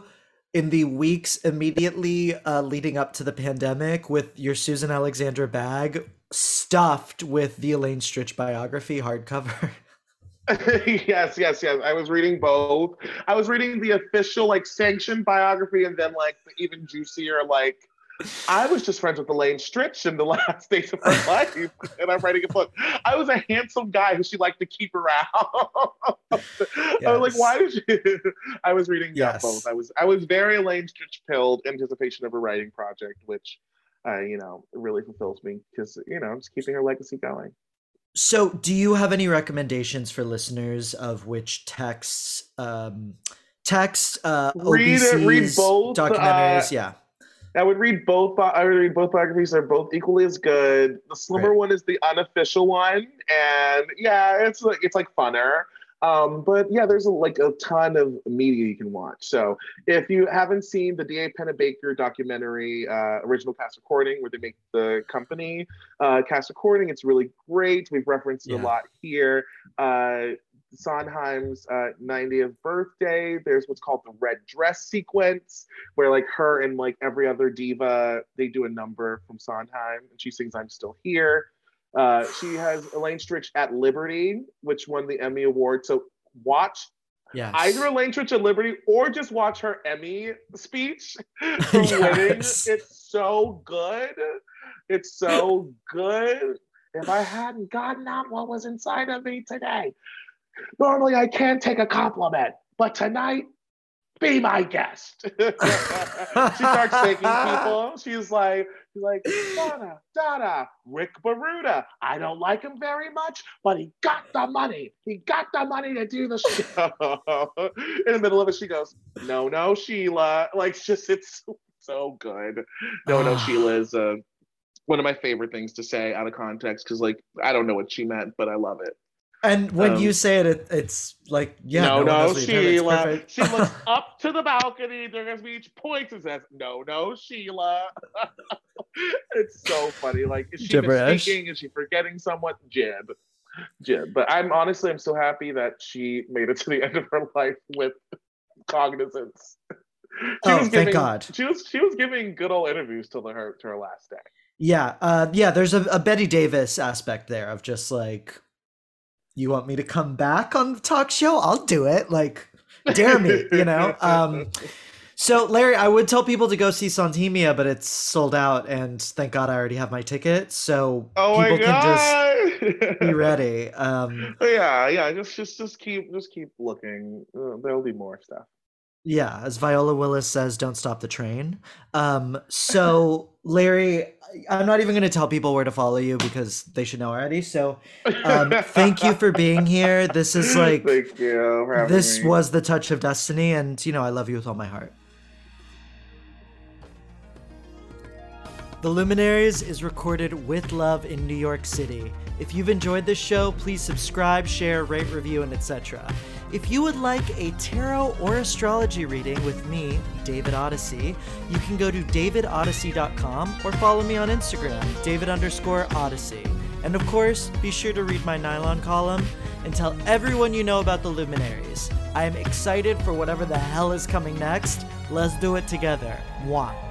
in the weeks immediately uh, leading up to the pandemic with your Susan Alexandra bag stuffed with the Elaine Stritch biography hardcover.
yes, yes, yes. I was reading both. I was reading the official, like, sanctioned biography, and then like the even juicier, like. I was just friends with Elaine Stritch in the last days of her life, and I'm writing a book. I was a handsome guy who she liked to keep around. I was like, why did you? I was reading yeah,
Yes.
both. I was I was very Elaine Stritch pilled anticipation of a writing project, which, uh, you know, really fulfills me because you know, I'm just keeping her legacy going.
So, do you have any recommendations for listeners of which texts, um, texts, uh,
Read it- read
OBCs,
both, uh,
documentaries? yeah.
I would read both. I would read both biographies. They're both equally as good. The slimmer
Right.
one is the unofficial one, and yeah, it's like it's like funner. Um, but yeah, there's a, like a ton of media you can watch. So if you haven't seen the D.A. Pennebaker documentary, uh, original cast recording, where they make the company uh, cast recording, it's really great. We've referenced it
Yeah.
a lot here. Uh, Sondheim's uh, 90th birthday. There's what's called the red dress sequence, where like her and like every other diva, they do a number from Sondheim, and she sings "I'm Still Here." Uh, she has Elaine Stritch at Liberty, which won the Emmy Award. So watch
Yes.
either Elaine Stritch at Liberty or just watch her Emmy speech for winning. It's so good. It's so good. If I hadn't gotten out what was inside of me today, normally I can't take a compliment, but tonight, be my guest. she starts thanking people. She's like, she's like, Donna, Donna, Rick Baruda. I don't like him very much, but he got the money. He got the money to do the show. In the middle of it, she goes, No, no, Sheila. Like, it's just it's so good. No, no. Sheila is uh, one of my favorite things to say out of context because, like, I don't know what she meant, but I love it.
And when
Um,
you say it, it, it's like, yeah,
no,
one
no,
knows what you're doing. It's
Sheila. She looks up to the balcony during speech, points and says, "No, no, Sheila." it's so funny. Like, is she
Gibberish.
mistaking? Is she forgetting someone? Jib, jib. But I'm honestly, I'm so happy that she made it to the end of her life with cognizance. She
Oh,
was
thank
giving,
God.
She was she was giving good old interviews till her to her last day.
Yeah, uh, yeah. There's a, a Bette Davis aspect there of just like, you want me to come back on the talk show? I'll do it. Like, dare me, you know. Um, so Larry, I would tell people to go see Sondheimia, but it's sold out, and thank God I already have my ticket, so
oh
people can just be ready. Um,
yeah, yeah. Just just just keep just keep looking. Uh, there'll be more stuff.
Yeah, as Viola Willis says, don't stop the train. Um, so Larry, I'm not even going to tell people where to follow you because they should know already. So um, thank you for being here. This is like
Thank you
this
me.
was the touch of destiny, and you know I love you with all my heart. The Luminaries is recorded with love in New York City. If you've enjoyed this show, please subscribe, share, rate, review, and etc. If you would like a tarot or astrology reading with me, David Odyssey, you can go to davidodyssey.com or follow me on Instagram, David underscore Odyssey. And of course, be sure to read my nylon column and tell everyone you know about the Luminaries. I am excited for whatever the hell is coming next. Let's do it together. Mwah.